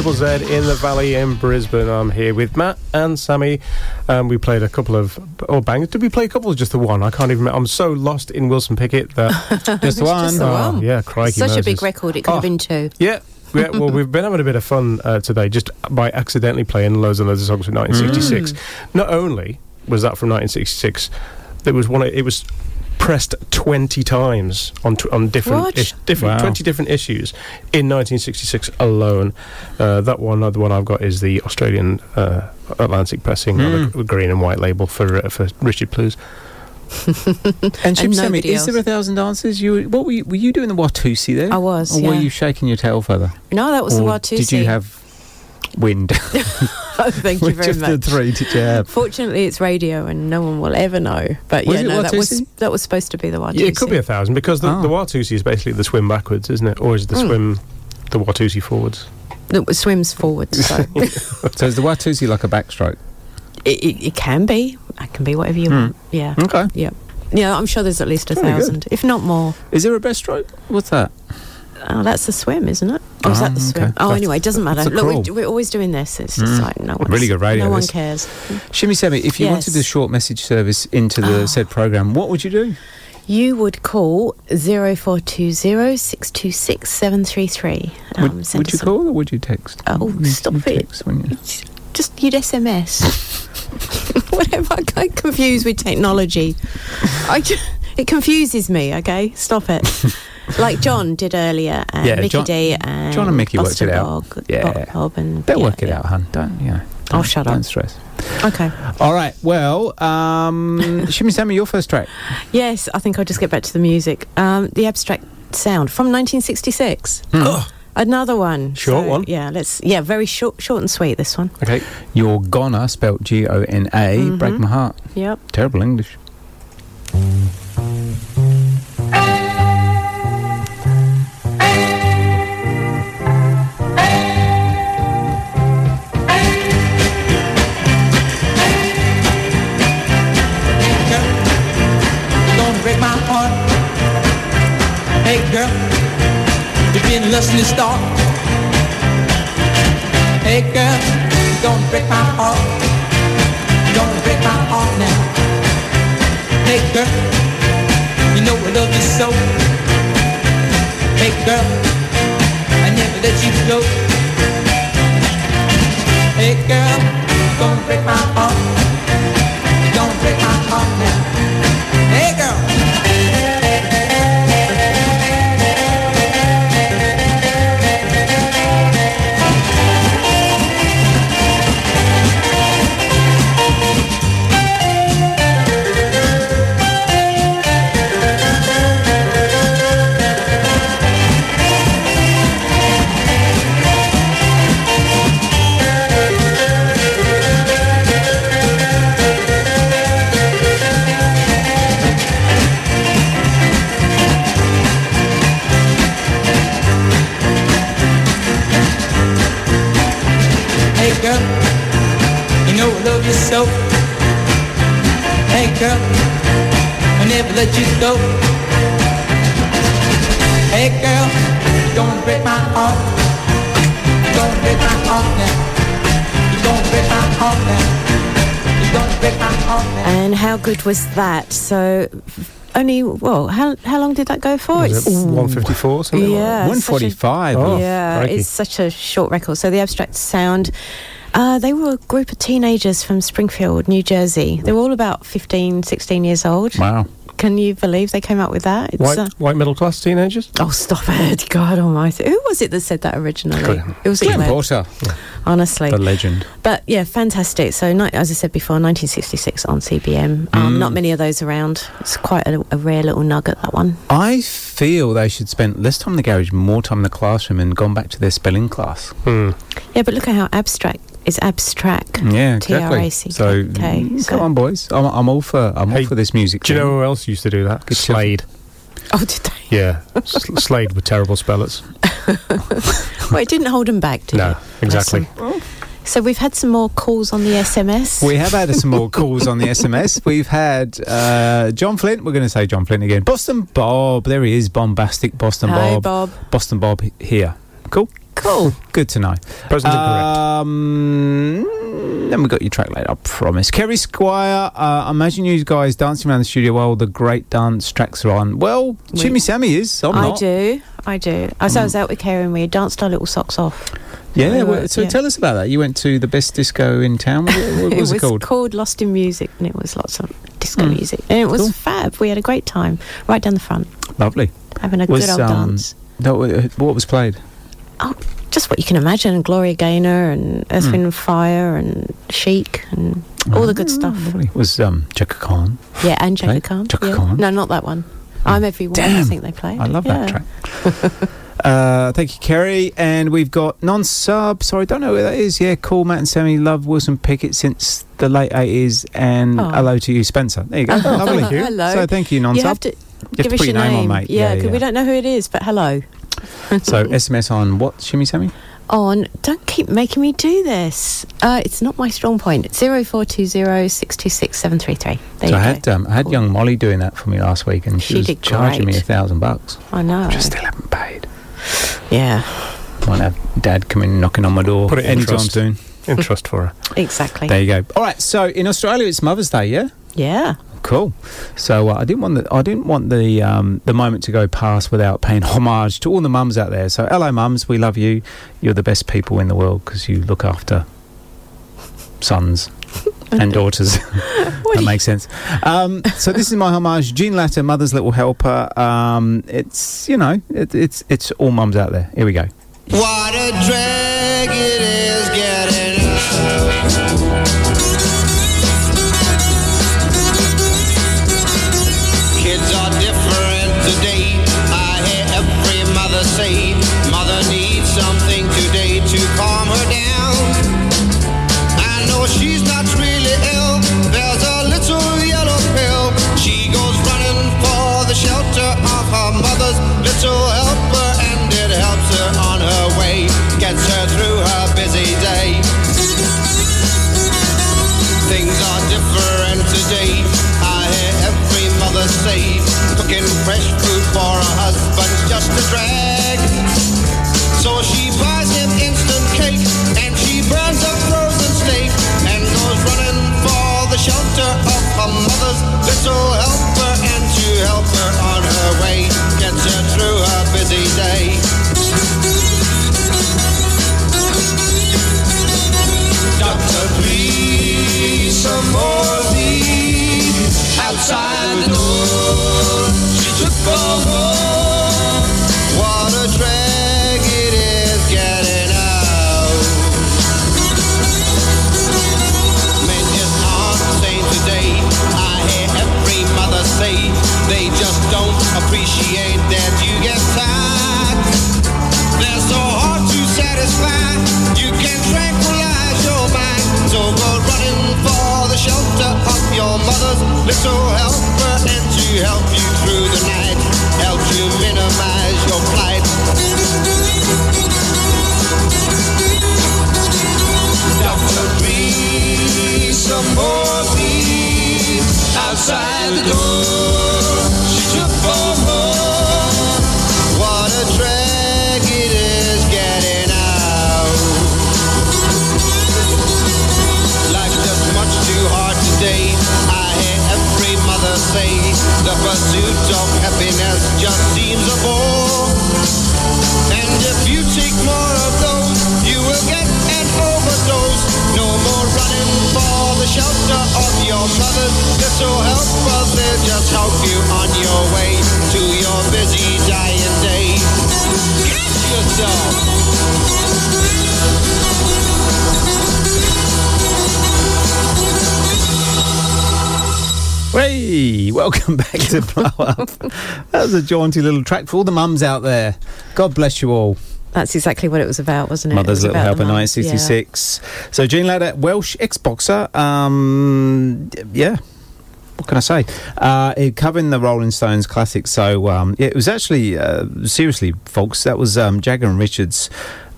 Triple Z in the Valley in Brisbane. I'm here with Matt and Sammy. Um, we played a couple of oh bangers. Did we play a couple or just the one? I can't even. remember. I'm so lost in Wilson Pickett that [laughs] Just the one. Just the Oh, one. yeah, crikey, Such a big record. It could Oh. have been two. Yeah. Yeah, well, we've been having a bit of fun uh, today just by accidentally playing loads and loads of songs from 1966. Not only was that from 1966, there was one. It was pressed 20 times on tw- on different ish, different Wow. 20 different issues in 1966 alone. Uh, that one, other one I've got is the Australian uh, Atlantic pressing on Mm. the green and white label for uh, for Richard Blues. [laughs] And Shim Sammy, nobody is there a thousand dances? You what were you, were you doing the Watusi there? I was, Or were you shaking your tail feather? No, that was the Watusi. Did you have wind? [laughs] Oh, [laughs] thank you Which very of much. the three did you have? Fortunately, it's radio, and no one will ever know. But Was yeah, it no, that was that was supposed to be the Watusi. Yeah, it could be a thousand because the, Oh. the Watusi is basically the swim backwards, isn't it? Or is the Mm. swim the Watusi forwards? It swims forwards. So [laughs] [laughs] So is the Watusi like a backstroke? it, it, it can be. It can be whatever you Hmm. want. Yeah. Okay. Yeah. Yeah, I'm sure there's at least a Very good. thousand, if not more. Is there a breaststroke? What's that? Oh, that's the swim, isn't it? Or is Ah, that the swim? okay. Oh, That's- anyway, it doesn't matter. Look, we're, we're always doing this. It's just Mm. like no one. Really good radio, No one cares. Shimmy Sammy, if you Yes. wanted the short message service into the Oh. said program, what would you do? You would call 0420 626 733. Um, would would you a- call or would you text? Oh, stop it. Text, you? Just you'd SMS. [laughs] Whatever. I get confused with technology. I ju- it confuses me. Okay, stop it. [laughs] like John did earlier, and Yeah, Mickey John- D, and John and Mickey worked it out. Bob, Yeah. Bob, Bob and They'll yeah, work it yeah. out, hun. Don't you know? Oh, don't- shut up. Don't stress. Okay. All right. Well, um, [laughs] Shimmy Sammy, your first track. Yes, I think I'll just get back to the music. Um, the abstract sound from 1966. Another one. Short So, one? Yeah, let's. Yeah, very short, short and sweet. This one. Okay. You're gonna spelt G O N A. Mhm. Break my heart. Yep. Terrible English. To start. Hey girl, gonna break my heart. Gonna break my heart now. Hey girl, you know I love you so. Hey girl, I never let you go. Hey girl, gonna break my heart. Gonna break my heart now. Hey girl. So. Hey girl, I never let you go. Hey girl, you're gonna break my heart. You're gonna break my heart now. You're break my heart now. You're break my heart now. And how good was that? So, only well, how how long did that go for? Was it 154 something yeah, like that? such a- 145. Oh, yeah, crikey. it's such a short record. So the abstract sound. Uh, they were a group of teenagers from Springfield, New Jersey. They were all about 15, 16 years old. Wow. Can you believe they came up with that? It's, White, uh, white middle class teenagers? oh, stop it. [laughs] God almighty. Who was it that said that originally? Glenn. It was Glenn Glenn, Porter, honestly. the legend. But yeah, fantastic. So, ni- as I said before, 1966 on CBM. Um, Mm. Not many of those around. It's quite a, a rare little nugget, that one. I feel they should spend less time in the garage, more time in the classroom, and gone back to their spelling class. Hmm. Yeah, but look at how abstract. It's abstract. Yeah, exactly. T-R-A-C-K. So, Okay, mm, so- come on, boys. I'm, I'm all for. I'm all for this music. Do you know who else used to do that? Good. Slade. Oh, did they? Yeah. Slade with terrible spellers. [laughs] Well, it didn't hold them back, did No, it? exactly. So we've had some more calls on the SMS. We have had some more [laughs] calls on the SMS. We've had uh, John Flint. We're going to say John Flint again. Boston Bob. There he is. Bombastic Boston Hi, Bob. Bob. Boston Bob here. Cool. Cool. Good to know. Present and correct. Um, then we got your track later, I promise. Kerry Squire, uh, I imagine you guys dancing around the studio while the great dance tracks are on. Well, Jimmy Sammy is. I'm I not. do. I do. As I was out with Kerry and we danced our little socks off. Yeah, We were- so yeah. tell us about that. You went to the best disco in town. What, what [laughs] it was was it called? Lost in Music, and it was lots of disco Mm. music, and it was Cool. fab. We had a great time right down the front, Lovely. having a Was, good old um, dance. No, what was played? Just what you can imagine Gloria Gaynor and Earth, Hmm. Wind and Fire and Chic and all the good stuff. It was um, Chaka Khan. Yeah, and Chaka Played? Khan. Chaka yeah. Khan. No, not that one. I'm Everyone, I Damn. think they played. I love that track. [laughs] Uh, thank you, Kerry. And we've got non-sub. Sorry, I don't know who that is. Yeah, cool. Matt and Sammy love Wilson Pickett since the late eighties. And Oh. hello to you, Spencer. There you go. Oh, [laughs] Lovely. hello. So thank you, non-sub. You have to You have give to us your name name, on, mate. Yeah, Yeah, because yeah. we don't know who it is, but hello. [laughs] So SMS on what, Shimmy Sammy? on. Don't keep making me do this. Uh, it's not my strong point. Zero four two zero six two six seven three three. There so you I go. had um, I had young Molly doing that for me last week, and she, She was did charging me a great. thousand bucks. I know. Which I still haven't paid. Yeah, Might have Dad come in knocking on my door Put it in anytime trust. soon. [laughs] In trust for her. exactly. There you go. All right. So in Australia, it's Mother's Day. Yeah. Yeah. Cool. So uh, I didn't want the I didn't want the um, the moment to go past without paying [laughs] homage to all the mums out there. So hello, mums, we love you. You're the best people in the world because you look after sons [laughs] and daughters. [laughs] that makes sense. Um, so this is my homage, Jean Latta, Mother's Little Helper. Um, it's you know it, it's it's all mums out there. Here we go. What a drag it is getting little helper and to help you through the night. Some more please. Outside the door, she took for home. What a drag it is getting out. Life's just much too hard today. I hear every mother say the pursuit of happiness just seems a bore. And if you take more shelter of your mother's little helper. They'll just help you on your way to your busy dying day. Get yourself. Hey, welcome back to Blow Up. that was a jaunty little track for all the mums out there. God bless you all. That's exactly what it was about, wasn't it? It Mother's was Little about Helper, the mums, 1966. So Jean Latta, Welsh ex-boxer. Um, yeah. What can I say? Uh, covering the Rolling Stones classic. So um, yeah, it was actually uh, seriously, folks. That was um, Jagger and Richards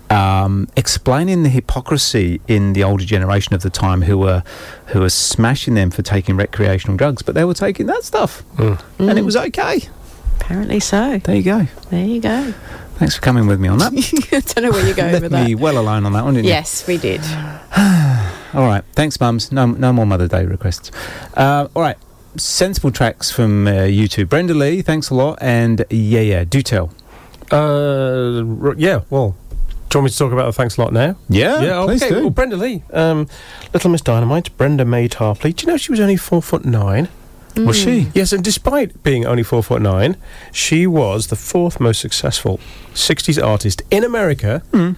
um, explaining the hypocrisy in the older generation of the time, who were who were smashing them for taking recreational drugs, but they were taking that stuff, and Mm. it was okay. Apparently so. There you go. There you go. Thanks for coming with me on that. [laughs] I don't know where you're going Left with me that. well alone on that one, didn't you? Yes, we did. [sighs] All right. Thanks, mums. No, no more Mother Day requests. Uh, all right. Sensible tracks from uh, YouTube. Brenda Lee, thanks a lot. And yeah, yeah, do tell. Uh, r- yeah. Well, do you want me to talk about the thanks a lot now? Yeah, Yeah. please Okay. do. Well, Brenda Lee, um, Little Miss Dynamite, Brenda Mae Tarpley. Do you know she was only four foot nine? Was mm. she? Yes, and despite being only four foot nine, she was the fourth most successful '60s artist in America, mm.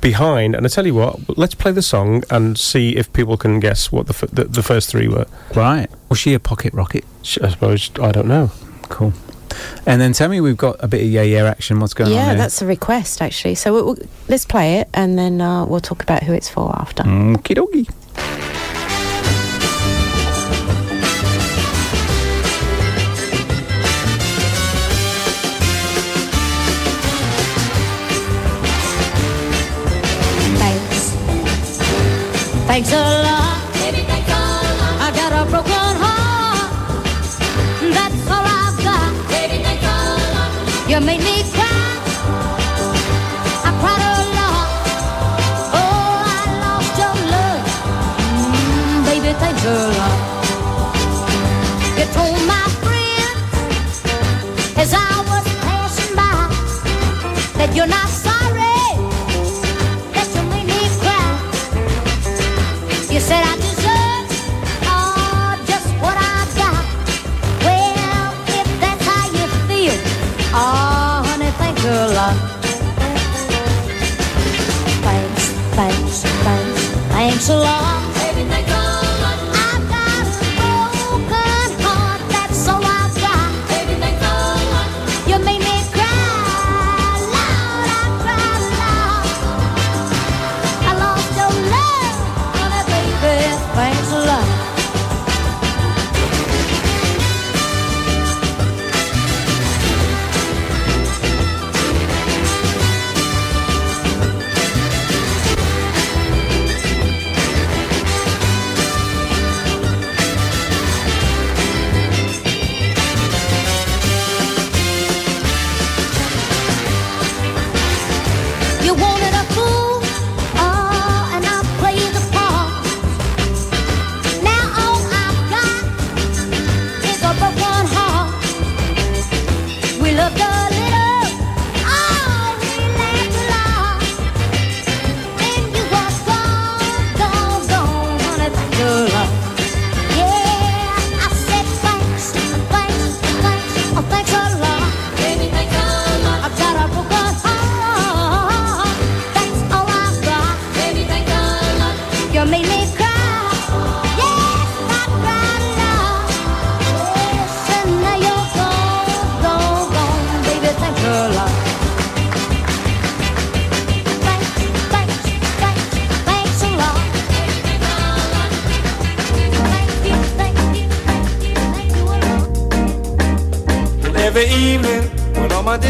behind. And I tell you what, let's play the song and see if people can guess what the f- the, the first three were. Right. Was she a pocket rocket? I suppose I don't know. Cool. And then tell me, we've got a bit of yeah yeah action. What's going on yeah, that's a request actually. So we'll, we'll- let's play it, and then uh, we'll talk about who it's for after. Mm, Okie dokie. Thanks a lot. I got a broken heart. That's all I've got. You made me cry. I cried a lot. Oh, I lost your love. Mm, baby, thanks a lot. You told my friends as I was passing by that you're not lot. Thanks, thanks, thanks, thanks a lot.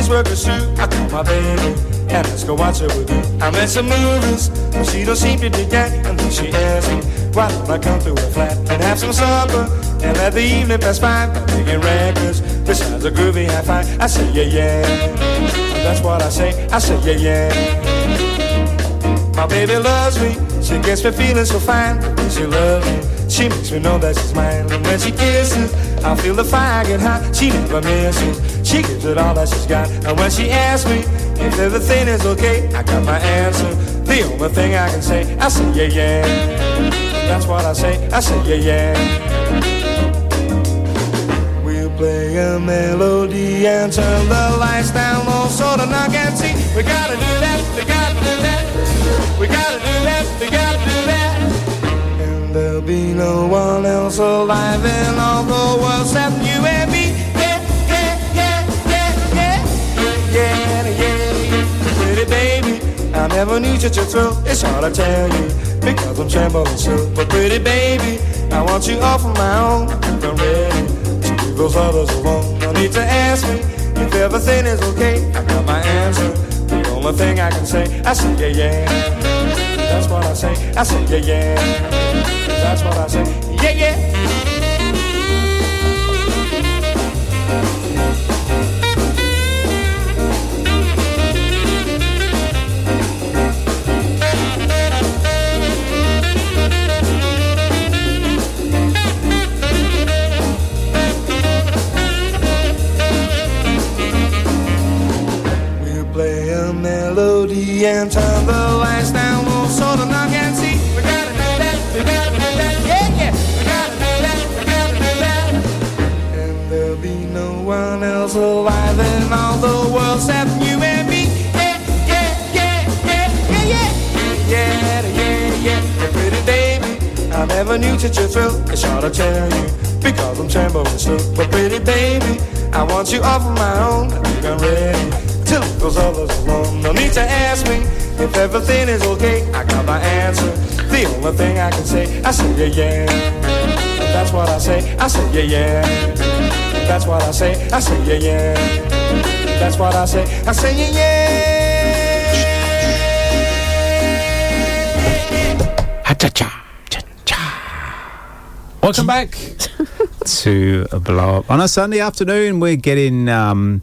When all my work is through, I call my baby and let's go watch a movie. I'm at some movies, but she don't seem to dig that. And then she asks me, why don't I come to her flat and have some supper and let the evening pass by by making records. Besides a groovy high five, I say yeah yeah. That's what I say. I say yeah yeah. My baby loves me. She gets me feeling so fine. She loves me. She makes me know that she's mine. And when she kisses, I feel the fire get hot. She never misses. She gives it all that she's got. And when she asks me if everything is okay, I got my answer. The only thing I can say, I say yeah yeah. That's what I say. I say yeah yeah. We'll play a melody and turn the lights down low so the knock can see. We gotta do that. We gotta do that. We gotta do that. We gotta do that. And there'll be no one else alive in all the world except you and me. Never knew such a thrill. It's hard to tell you because I'm trembling so. But pretty baby, I want you all for my own. I'm ready to leave those others alone. No need to ask me if everything is okay. I got my answer. The only thing I can say, I say yeah yeah. That's what I say. I say yeah yeah. That's what I say. Yeah yeah. and turn the lights down low so the night can see. We gotta do that, we gotta do that, yeah, yeah. We gotta do that, we gotta do that. And there'll be no one else alive in all the world except you and me. Yeah, yeah, yeah, yeah, yeah, yeah, yeah, yeah, yeah. Pretty baby, I never knew such a thrill. I shot a tell you because I'm trembling so. but pretty baby, I want you all for my own. I think I'm ready leave those others alone. No need to ask me if everything is okay. I got my answer. The only thing I can say, I say yeah yeah. That's what I say. I say yeah yeah. That's what I say. I say yeah yeah. That's what I say. I say yeah yeah. Ha cha cha. Welcome back [laughs] to a blow up on a Sunday afternoon. We're getting um,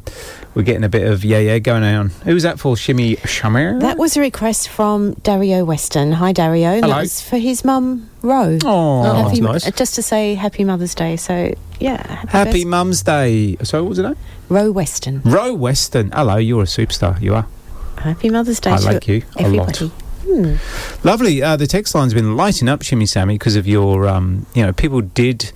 we're getting a bit of yeah yeah going on. Who was that for? Shimmy Shamir. That was a request from Dario Weston. Hi, Dario. Hello. That was for his mum, Ro. Oh, Happy- that's nice. Just to say Happy Mother's Day. So, yeah. Happy birth- Mum's Day. So what was it? Name? Ro Weston. Ro Weston. Hello, you're a superstar. You are. Happy Mother's Day I like you a lot. Hmm. Lovely. Uh, the text line's been lighting up, Shimmy Sammy, because of your, um, you know, people did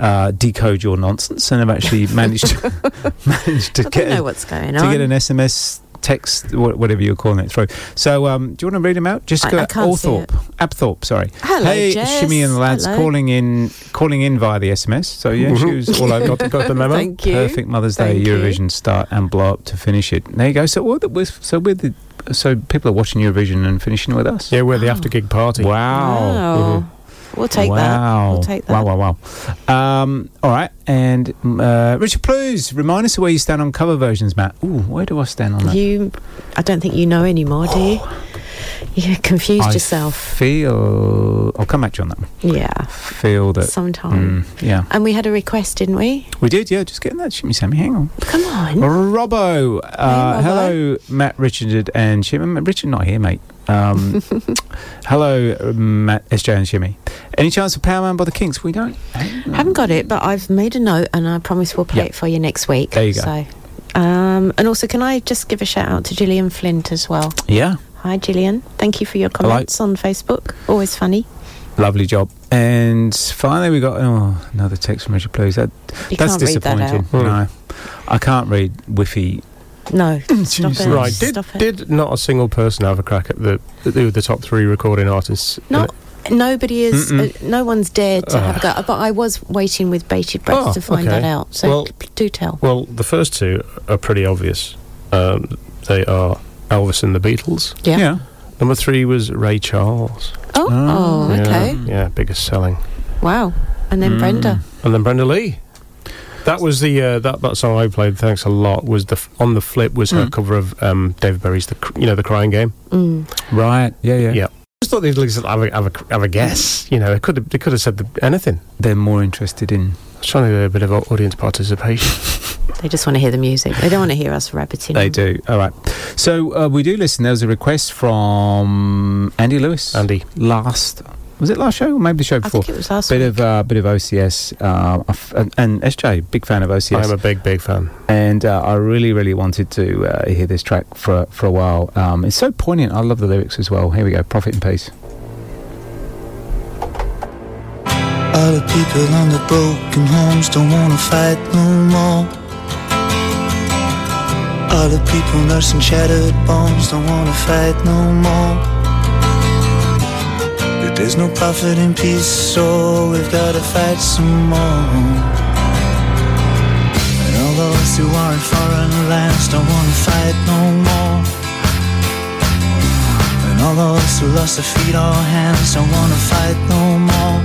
uh, decode your nonsense and I've actually [laughs] managed to, [laughs] managed to get know what's going to on. get an SMS text, whatever you're calling it, through. So, um, do you want to read them out? Jessica I can't see Althorpe, Apthorpe, sorry. Hello, hey, Jess. Shimmy and the lads Hello. calling in, calling in via the SMS. So yeah, she was all over. [laughs] Got- got the memo? Thank you. Perfect Mother's Day you. Eurovision start and blow up to finish it. There you go. So what? We're, so we're the. So people are watching Eurovision and finishing with us. Yeah, we're the after gig party. Wow. Wow. We'll take wow. that. We'll take that. Wow, wow, wow. Um, all right. And uh, Richard, please remind us of where you stand on cover versions, Matt. Ooh, where do I stand on that? You, I don't think you know anymore, do you? [gasps] You confused I yourself. feel. I'll come back to you on that one. Yeah. Feel that. Sometime. Mm, yeah. And we had a request, didn't we? We did, yeah. Just getting that, Shimmy Sammy. Hang on. Come on. Robbo. Uh, Robbo. Hello, Matt, Richard, and Shimmy. Richard not here, mate. Um, [laughs] hello, uh, Matt, SJ, and Shimmy. Any chance of Power Man by the Kinks? We don't. Haven't got it, but I've made a note and I promise we'll play Yeah. it for you next week. There you go. So, um, and also, can I just give a shout out to Gillian Flint as well? Yeah. Hi, Gillian. Thank you for your Hello. comments on Facebook. Always funny. Lovely job. And finally, we got oh, another text from Richard Please. That, You that's can't that disappointing. No, I can't read Wi-Fi. No, [clears throat] stop it. Right. Did Stop it. did not a single person have a crack at the the, the top three recording artists? No, nobody is. Uh, no one's dared to have a go. But I was waiting with bated breath Oh, to find okay. that out. So Well- p- do tell. Well, the first two are pretty obvious. Um, they are Elvis and the Beatles. Yeah. Yeah. Number three was Ray Charles. Oh, oh, Yeah, okay. Yeah, biggest selling. Wow. And then Mm. Brenda. And then Brenda Lee. That was the uh, that that song I played. Thanks a lot. Was the on the flip was her Mm. cover of um, David Berry's the you know the Crying Game. Mm. Right. Yeah. Yeah. Yeah. Just thought they'd at least have a, have a, have a guess. You know, it could have, they could have said the, anything. They're more interested in. I was trying to do a bit of audience participation. [laughs] They just want to hear the music. They don't want to hear us rabbiting. They do. All right. So uh, we do listen. There was a request from Andy Lewis. Andy. Last. Was it last show or maybe the show before? I before? think it was last bit week. of uh, bit of OCS uh, I f- and, and SJ, big fan of OCS. I'm a big big fan. and uh, I really, really wanted to uh, hear this track for for a while. Um, it's so poignant. I love the lyrics as well. Here we go. Profit in peace. All the people on the broken homes don't wanna fight no more. All the people nursing shattered bones don't wanna fight no more. There's no profit in peace, so we've gotta fight some more. And all those who are in foreign lands don't wanna fight no more. And all those who lost their feet or hands don't wanna fight no more.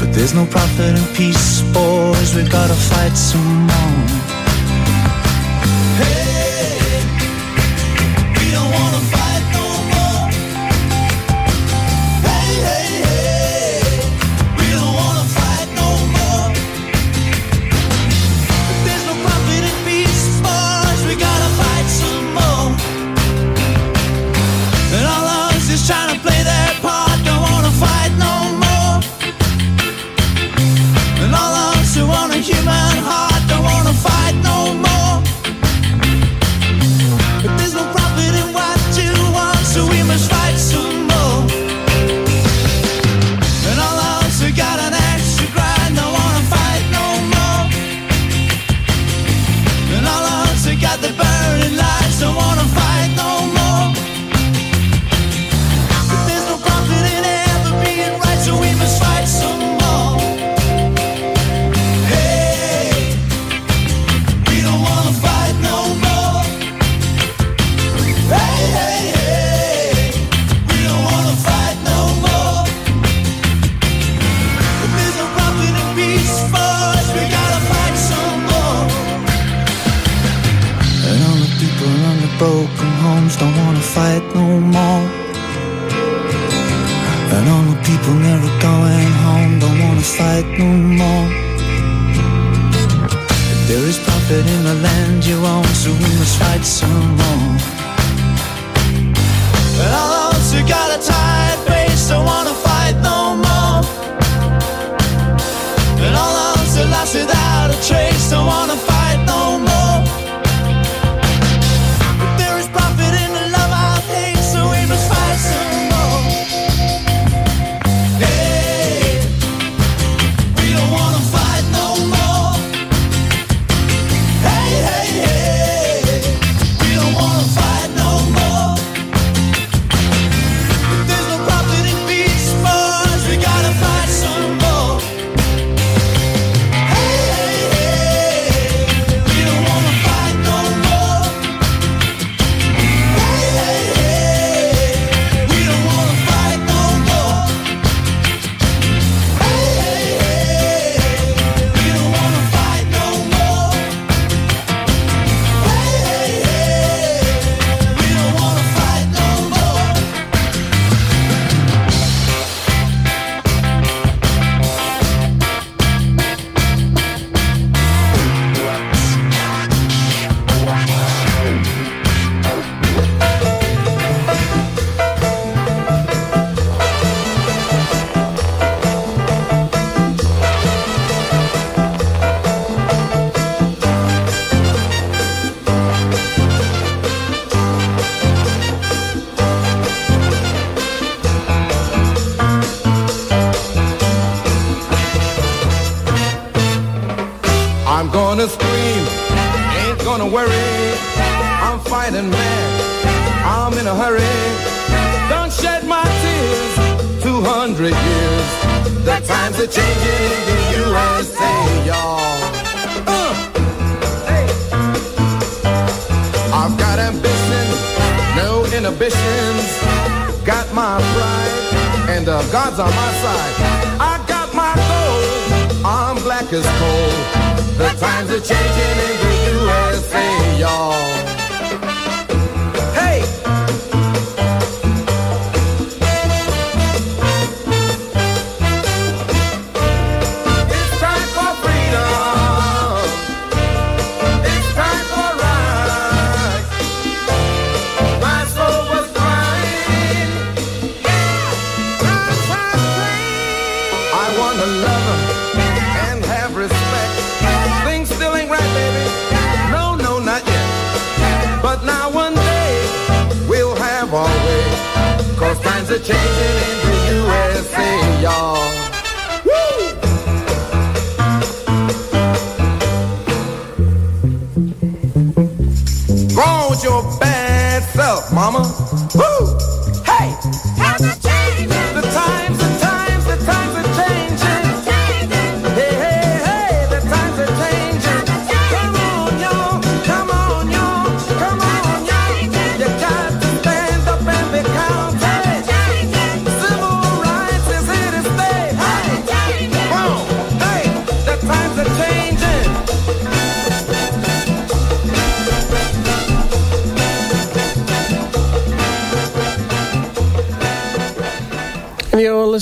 But there's no profit in peace, boys. We gotta fight some more. Homes don't wanna fight no more. And all the people never going home don't wanna fight no more. If there is profit in the land you own, so we must fight some more. All those who got a tired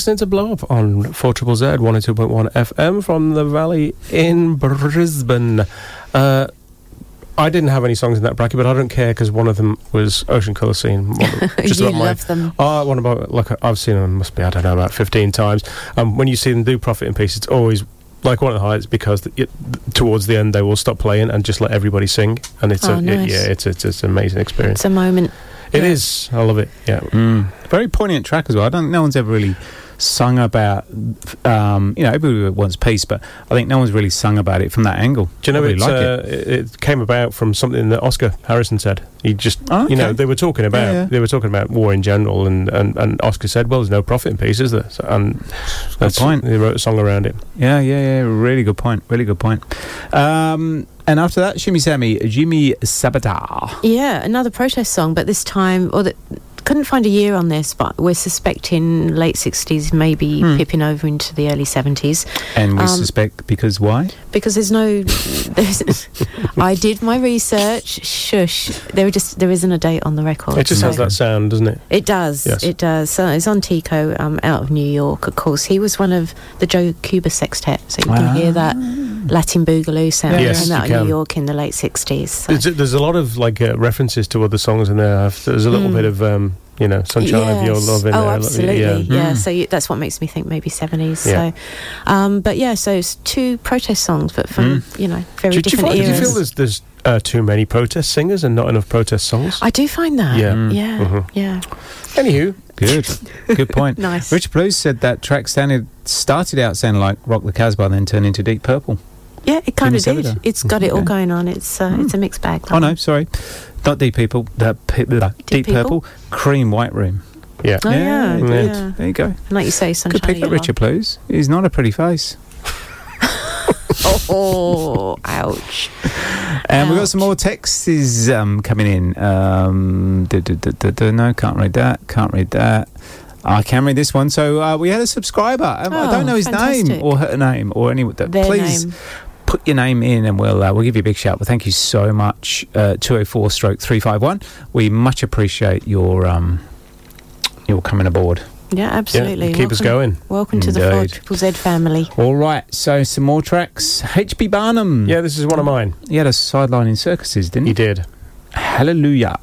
listening to Blow Up on 4 Z 102.1 FM from the Valley in Brisbane. Uh, I didn't have any songs in that bracket, but I don't care because one of them was Ocean Colour Scene. One of- [laughs] You about my- love them. Oh, one about like I've seen them. Must be I don't know about fifteen times. Um, when you see them do Profit in Peace, it's always like one of the highlights because the, it, towards the end they will stop playing and just let everybody sing, and it's Oh, a nice. yeah, it's it's, it's an amazing experience. It's a moment. It is. I love it. Yeah. Mm. Very poignant track as well. I don't. No one's ever really sung about. Um, you know, everybody wants peace, but I think no one's really sung about it from that angle. Do you know really it's, like uh, it? it? it came about from something that Oscar Harrison said. He just, Oh, you know, they were talking about Yeah, yeah. they were talking about war in general, and, and, and Oscar said, "Well, there's no profit in peace, is there?" So, and that's point. They wrote a song around it. Yeah, yeah, yeah. Really good point. Really good point. Um, and after that, Shimmy Sammy, Jimmy Sabater. Yeah, another protest song, but this time, or the couldn't find a year on this, but we're suspecting late 60s, maybe Hmm. pipping over into the early 70s. And we Um, suspect because why? because there's no [laughs] there's, I did my research shush there just there isn't a date on the record It just has that sound, doesn't it? it does Yes. it does so it's on Tico um, out of New York of course he was one of the Joe Cuba sextet so you can hear that Latin boogaloo sound Yes, out of. New York in the late 60s so. There's, there's a lot of like uh, references to other songs in there. There's a little Mm. bit of um, you know, "Sunshine of Your Yes. Love" in oh, there. absolutely. Yeah. Mm. So you, that's what makes me think maybe seventies. Yeah. So, um, but yeah, so it's two protest songs, but from you know very do, do you different find, do you feel there's there's uh, too many protest singers and not enough protest songs? I do find that. Yeah. Yeah. Mhm. Yeah. Anywho, Good, good point. [laughs] Nice. Richard Blues said that track sounded started out sounding like Rock the Casbah, then turned into Deep Purple. Yeah, it kind of did. It's got it all Okay. going on. It's uh, it's a mixed bag. that Oh no, sorry, not Deep People. The pe- blah, Deep, People? Purple, Cream White Room. Yeah, Oh, yeah, good. yeah. There you go. And like you say, sunshine. Could pick of up, Richard Blues. He's not a pretty face. [laughs] Oh, ouch. And we've got some more texts um, coming in. Um, duh, duh, duh, duh, duh, no, can't read that. Can't read that. I can read this one. So uh, we had a subscriber. Um, I Oh, don't know his name or her name or any. Their Please name. Put your name in and we'll uh, we'll give you a big shout. But thank you so much. Uh, Two hundred four stroke three five one. We much appreciate your um your coming aboard. Yeah, absolutely. keep us going. Welcome to the Four Triple Z family. All right. So some more tracks. H.B. Barnum. Yeah, this is one of mine. He had a sideline in circuses, didn't he? He did. Hallelujah.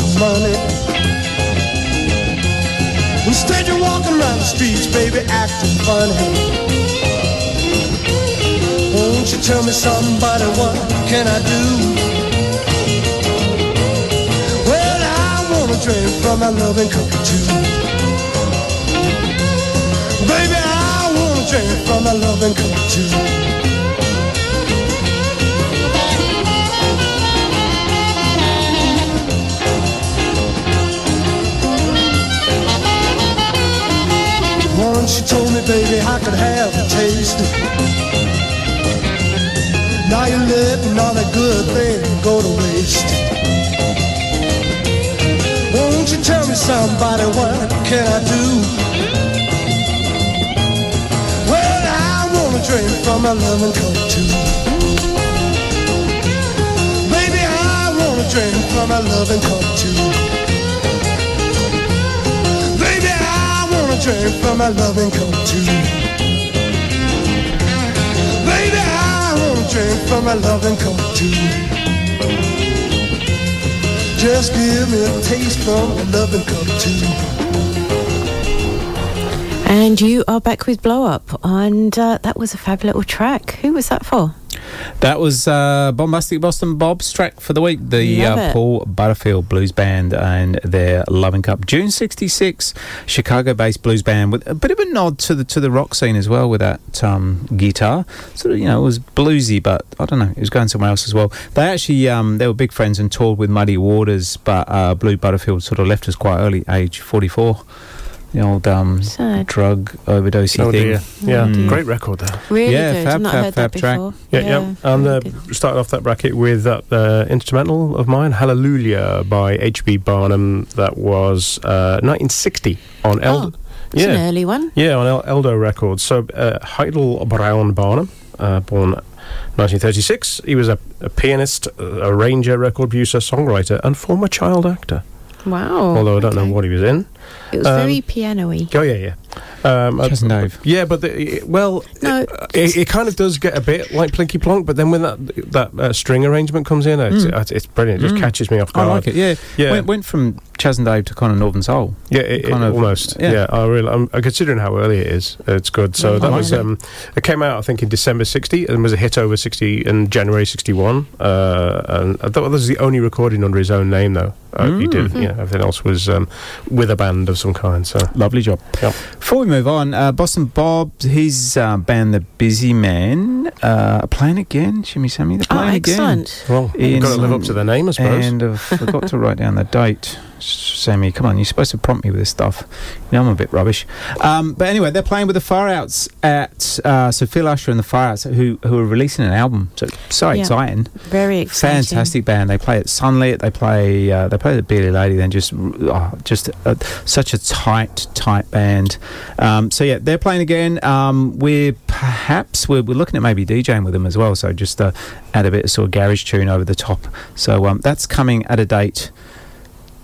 Of money. Instead, you're walking around the streets, baby, acting funny. Won't you tell me somebody what can I do? Well, I wanna drink from my loving cup too. Baby, I wanna drink from my loving cup too. Baby, I could have a taste. Now you're letting all that good thing go to waste. Won't you tell me, somebody, what can I do? Well, I wanna drink from my loving cup too. Baby, I wanna drink from my loving cup too. Drink from my loving cup too. Baby, I wanna drink from my loving cup too. Just give me a taste from my loving cup too. And you are back with Blow Up, and uh, that was a fab little track. Who was that for? That was uh, Bombastic Boston Bob's track for the week, the uh. Paul Butterfield Blues Band and their Loving Cup. June '66, Chicago-based blues band with a bit of a nod to the to the rock scene as well with that um, guitar. Sort of, you know, it was bluesy, but I don't know, it was going somewhere else as well. They actually um, they were big friends and toured with Muddy Waters, but uh, Blue Butterfield sort of left us quite early, age 44. The old um, Sad. drug overdose Oh thing. dear. Yeah, Mm. great record there. Really yeah, good. fab, I've not fab, heard fab that track. before. Yeah, yeah. And uh, started off that bracket with that uh, instrumental of mine, Hallelujah by H.B. Barnum. That was uh, 1960 on El. Oh, it's an early one. Yeah, on El- Eldo Records. So, uh, Hidle Brown Barnum, uh, born 1936. He was a, a pianist, a arranger, record producer, songwriter, and former child actor. Wow. Although I don't know what he was in. It was Um, very piano-y. Oh yeah, yeah. Um, Chas and Dave. Yeah, but the, it- well, No, it, it kind of does get a bit like Plinky Plonk, but then when that that uh, string arrangement comes in, it's, Mm. it's, it's brilliant. It just Mm. catches me off guard. I like it. Yeah, Yeah. Went, went from Chas and Dave to kind of Northern Soul. Yeah, it, it, Kind of- almost. yeah. Yeah, I really. I'm, uh, considering how early it is, it's good. So Yeah, that like was. it. Um, it came out, I think, in December '60, and was a hit over '60 in January '61. Uh, and I thought this was the only recording under his own name, though. Uh, He did. Mm. You know, everything else was um, with a band of some kind. So Lovely job. Yep. Before we move on, uh, Boston Bob, his uh, band, The Busy Man, uh, playing again. Shimmy Sammy, they're Oh, playing again. excellent. well, you've got to live up to the name, I suppose. And I forgot to write down the date. Sammy, come on, you're supposed to prompt me with this stuff. You know I'm a bit rubbish. Um, but anyway, they're playing with the Far Outs at uh, so Phil Usher and the Far Outs, who who are releasing an album. So so Yeah. exciting. Very exciting. Fantastic band. They play at Sunlit. They play. Uh, they play the Beardy Lady. Then just, oh, just uh, such a tight, tight band. Um, so yeah, they're playing again. Um, we're perhaps we're, we're looking at maybe DJing with them as well. So just uh, add a bit of sort of garage tune over the top. So um, that's coming at a date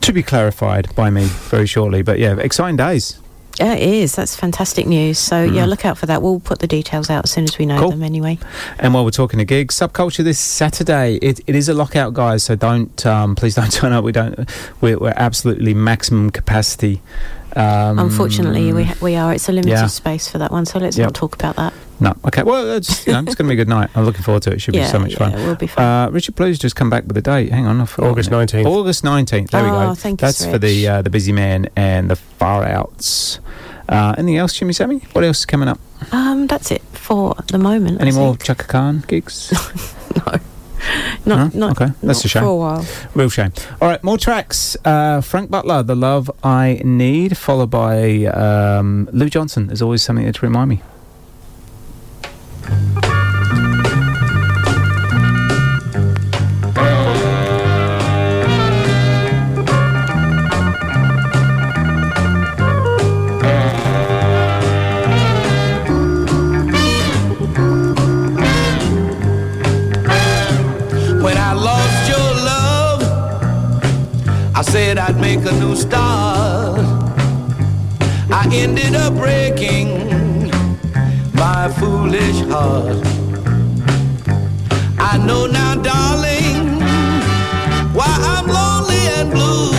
to be clarified by me very shortly. But yeah, exciting days. Yeah, it is. That's fantastic news. So yeah, Mm. look out for that. We'll put the details out as soon as we know Cool. them. Anyway. And while we're talking to gigs, subculture this Saturday. It, it is a lockout, guys. So don't um, please don't [laughs] turn up. We don't. We're, we're absolutely maximum capacity. Um, Unfortunately, we ha- we are. It's a limited yeah. space for that one. So let's Yep. not talk about that. No, okay. Well, it's, you know, it's going to be a good night. I'm looking forward to it. It should be so much yeah, fun. it will be fun. Uh, Richard Blues just come back with a date. Hang on, I August it. 19th. August 19th. There we Oh, go. thank you, That's for the uh, the Busy Man and the Far Outs. Uh, anything else, Jimmy Sammy? What else is coming up? Um, that's it for the moment. Any I more think. Chaka Khan gigs? [laughs] Not, No? not, okay, that's not a shame. for a while. Real shame. All right, more tracks. Uh, Frank Butler, The Love I Need, followed by um, Lou Johnson. There's always something there to remind me. ended up breaking my foolish heart. I know now, darling, why I'm lonely and blue.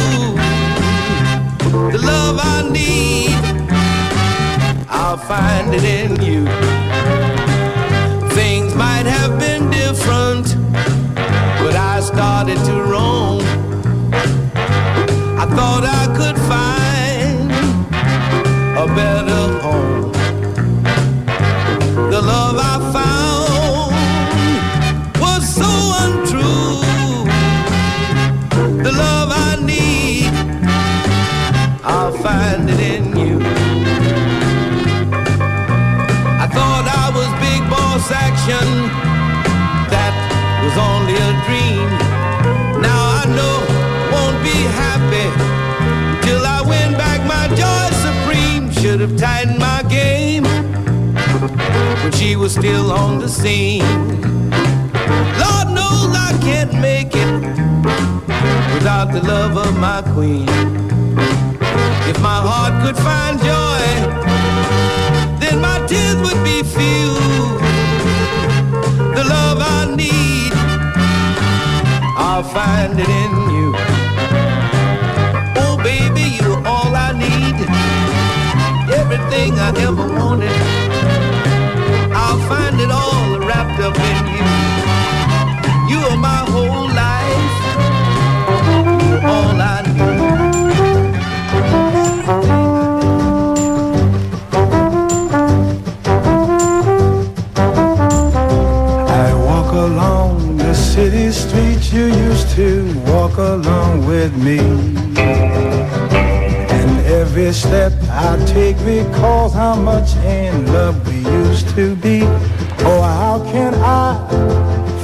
The love I need, I'll find it in you. Better home. The love I found was so untrue. The love I need, I'll find it in you. I thought I was big boss action. That was only a dream. Have tightened my game when she was still on the scene. Lord knows I can't make it without the love of my queen. If my heart could find joy, then my tears would be few. The love I need, I'll find it in you. Everything I ever wanted, I'll find it all wrapped up in you. You are my whole life. You're all I need. I walk along the city streets you used to walk along with me. Every step I take recalls how much in love we used to be. Oh, how can I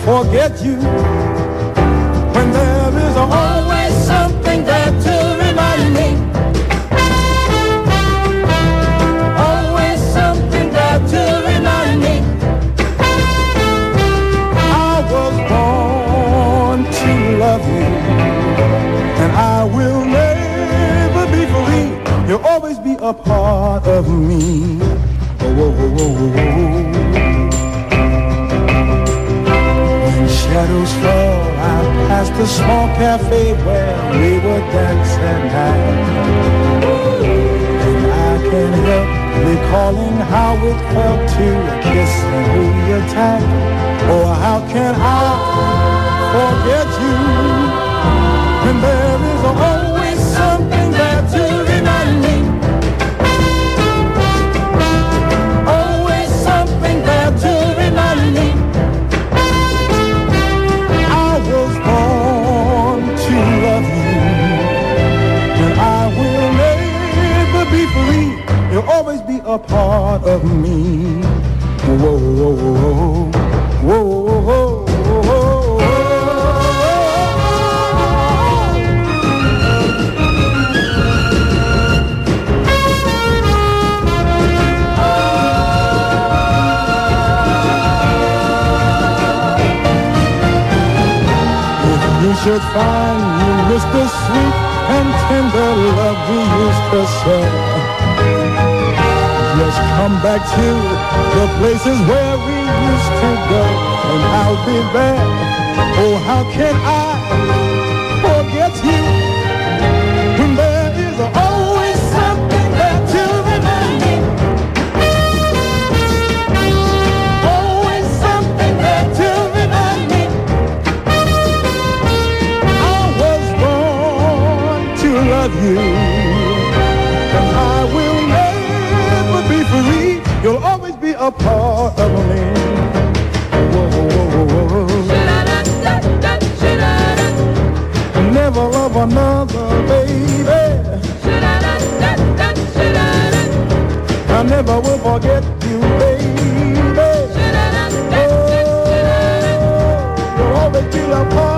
forget you when there is always something there to a part of me. Oh, oh, oh, oh, oh. When shadows fall, I pass the small cafe where we would dance at night. And I can't help recalling how it felt to kiss and hold you tight. Oh, how can I forget you a part of me. Whoa, whoa, whoa, whoa, whoa, whoa, whoa. If you should find you miss the sweet and tender love we used to share. Come back to the places where we used to go, and I'll be there. Oh, how can I forget you when there is always something there to remind me? Always something there to remind me. I was born to love you, a part of me. Whoa, whoa, whoa, whoa. Never love another, baby. I never will forget you, baby. Oh, you'll always be a part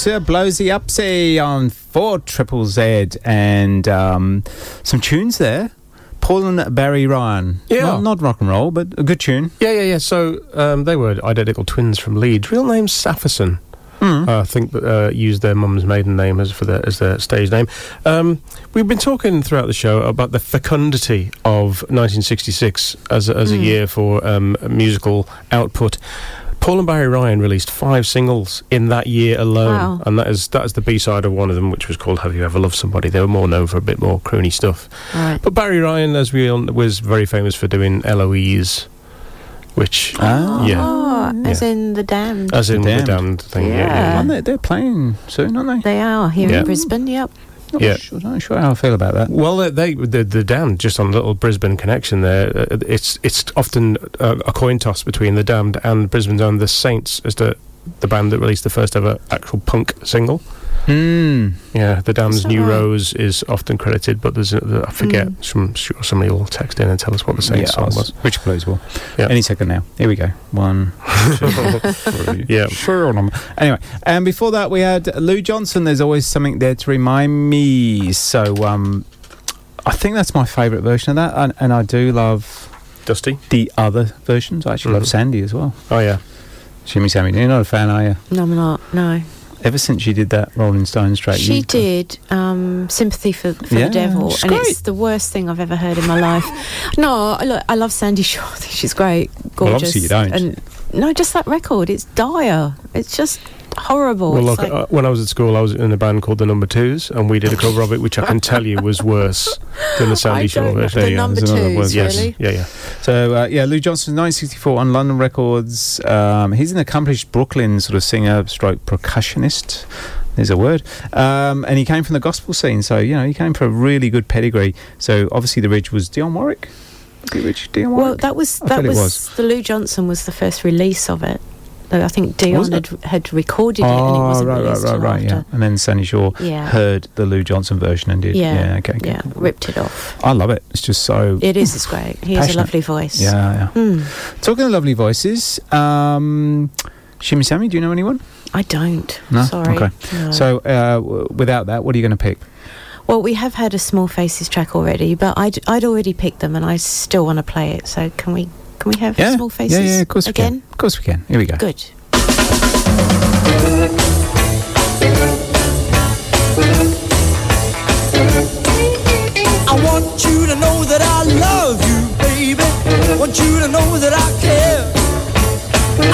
to Blowsy Upsy on 4 Triple Z and um, some tunes there. Paul and Barry Ryan. Yeah. Not, not rock and roll, but a good tune. Yeah, yeah, yeah. So um, they were identical twins from Leeds. Real name Sapherson. Hmm. Uh, I think uh, used their mum's maiden name as for their as their stage name. Um, we've been talking throughout the show about the fecundity of 1966 as a, as a Hmm. year for um, musical output. Paul and Barry Ryan released five singles in that year alone, Wow. and that is that is the B side of one of them, which was called "Have You Ever Loved Somebody." They were more known for a bit more croony stuff. Right. But Barry Ryan, as we all, was very famous for doing Eloise, which Ah. yeah, Oh, as in the damned. as in The the Damned. damned thing. Yeah, yeah, Yeah. Aren't they, they're playing soon, aren't they? They are here Yeah. in Brisbane. Yep. Not Yeah. sure, not sure how I feel about that. Well, they, they the, the damned just on a little Brisbane connection there. Uh, it's it's often uh, a coin toss between the damned and Brisbane's own the Saints as the the band that released the first ever actual punk single. Hmm. Yeah, the Damned's New right? Rose is often credited, but there's a, I forget. Mm. Some sure somebody will text in and tell us what the Saints yeah, song was. Which Blues will. Yeah. Any second now. Here we go. One, two, [laughs] three. Yeah. Sure. Anyway, and before that we had Lou Johnson. There's always something there to remind me. So um, I think that's my favourite version of that, and, and I do love Dusty. the other versions. I actually love Mhm. Sandie as well. Oh yeah. Jimmy Sammy, you're not a fan, are you? No, I'm not. No. Ever since she did that Rolling Stones track, She you- did um, "Sympathy for, for Yeah, the Devil," she's and great. it's the worst thing I've ever heard in my life. No, I- look, I love Sandie Shaw. [laughs] She's great, gorgeous. Well, obviously you don't. And no, just that record. It's dire. It's just horrible. Well, look, like- uh, when I was at school, I was in a band called the Number Twos, and we did a cover of it, which I can tell you was worse than the [laughs] Sandie I Shaw version. The There Number there's another Twos, word. Yes, really? yeah, yeah. So uh, yeah, Lou Johnson, 1964 on London Records. Um, he's an accomplished Brooklyn sort of singer, stroke percussionist. There's a word, um, and he came from the gospel scene. So you know, he came from a really good pedigree. So obviously, the Ridge was Dionne Warwick. Was it Rich Dionne Warwick? well, that was I that was, was. the Lou Johnson was the first release of it. Though I think Dionne had, had recorded it and it Oh, wasn't right, right, released right, till right, yeah. And then Sandie Shaw Yeah. heard the Lou Johnson version and did. Yeah, Yeah, okay, okay. yeah, ripped it off. I love it. It's just so. It is. It's great. He has a lovely voice. Yeah, yeah. Hmm. Talking of lovely voices, um, Shimmy Sammy, do you know anyone? I don't. No. Sorry. Okay. No. So uh, w- without that, what are you going to pick? Well, we have had a Small Faces track already, but I'd, I'd already picked them, and I still want to play it. So can we can we have yeah. small faces? Yeah, yeah, of course again? we can. Of course we can. Here we go. Good. I want you to know that I love you, baby. I want you to know that I care.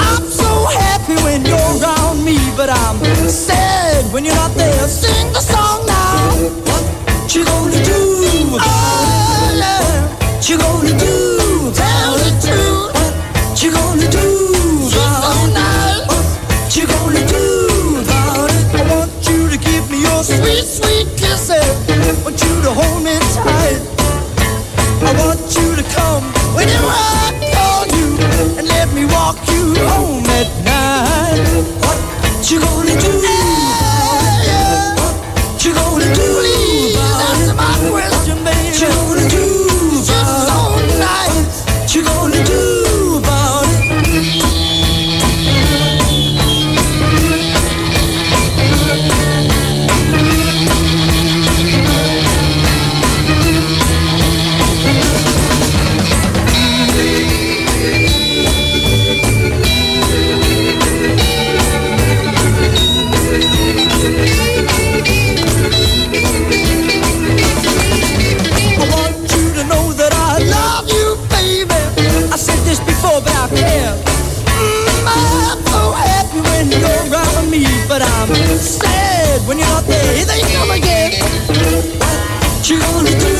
I'm so happy when you're around me, but I'm sad when you're not there. Sing the song now. What you gonna do? Oh, yeah. What you gonna do? Tell want you to hold me tight. I want you to come when you I but I'm sad when you're not there. Here they come again. What you gonna do?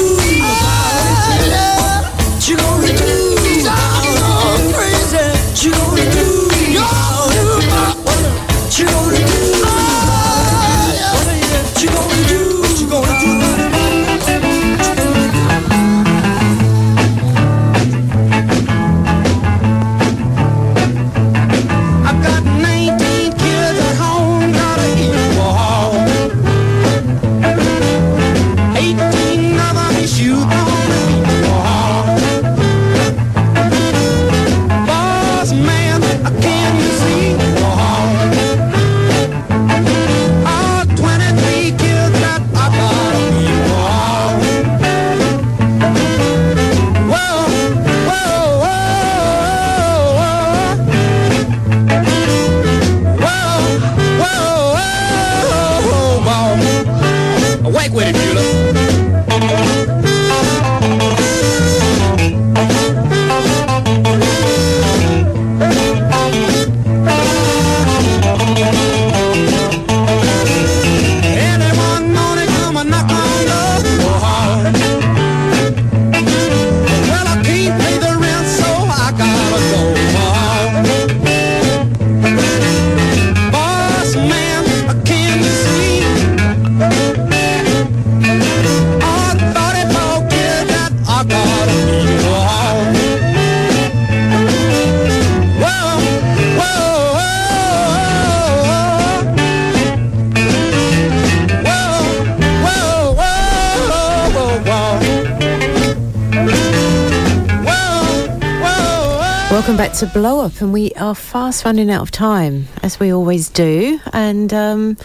To Blow Up, and we are fast running out of time, as we always do. And um,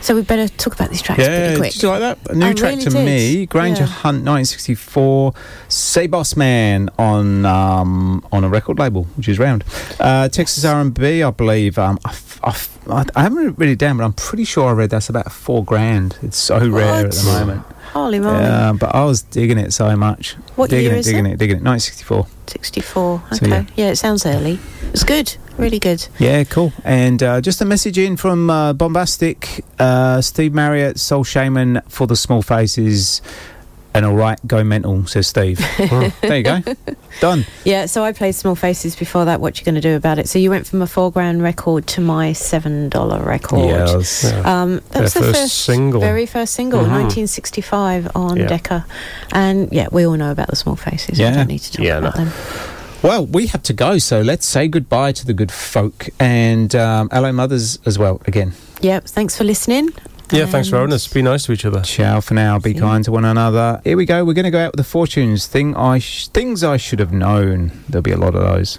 so we better talk about these tracks Yeah, pretty quick. did you like that? A new I track really to did. me, Granger Yeah. Hunt, 1964, Say Boss Man on um, on a record label, which is round. Uh, Texas R&B, I believe. Um, I, f- I f- I- haven't it down, but I'm pretty sure I read that's about four grand. It's so rare at the moment. Holy moly. Yeah, but I was digging it so much. What digging year it, is digging it? it, digging it. 1964. 64. So, Okay. yeah. yeah. it sounds early. It's good. Really good. Yeah, cool. And uh, just a message in from uh, Bombastic, uh, Steve Marriott, Soul Shaman for the Small Faces. And all right, go mental, says Steve. [laughs] there you go. Done. Yeah, so I played Small Faces before that. What you going to do about it? So you went from a four grand record to my seven dollar record. Yes. Yeah. Um, that was the first first single. very first single, Mhm. 1965 on Yeah. Decca, and yeah, we all know about the Small Faces. Yeah. We don't need to talk Yeah, about no. them. Well, we have to go, so let's say goodbye to the good folk and um, hello, mothers, as well, again. Yep. Thanks for listening. Yeah, thanks for having us. Be nice to each other. Ciao for now. Be kind to one another. Here we go. We're going to go out with the fortunes. Thing I sh- things I should have known. There'll be a lot of those.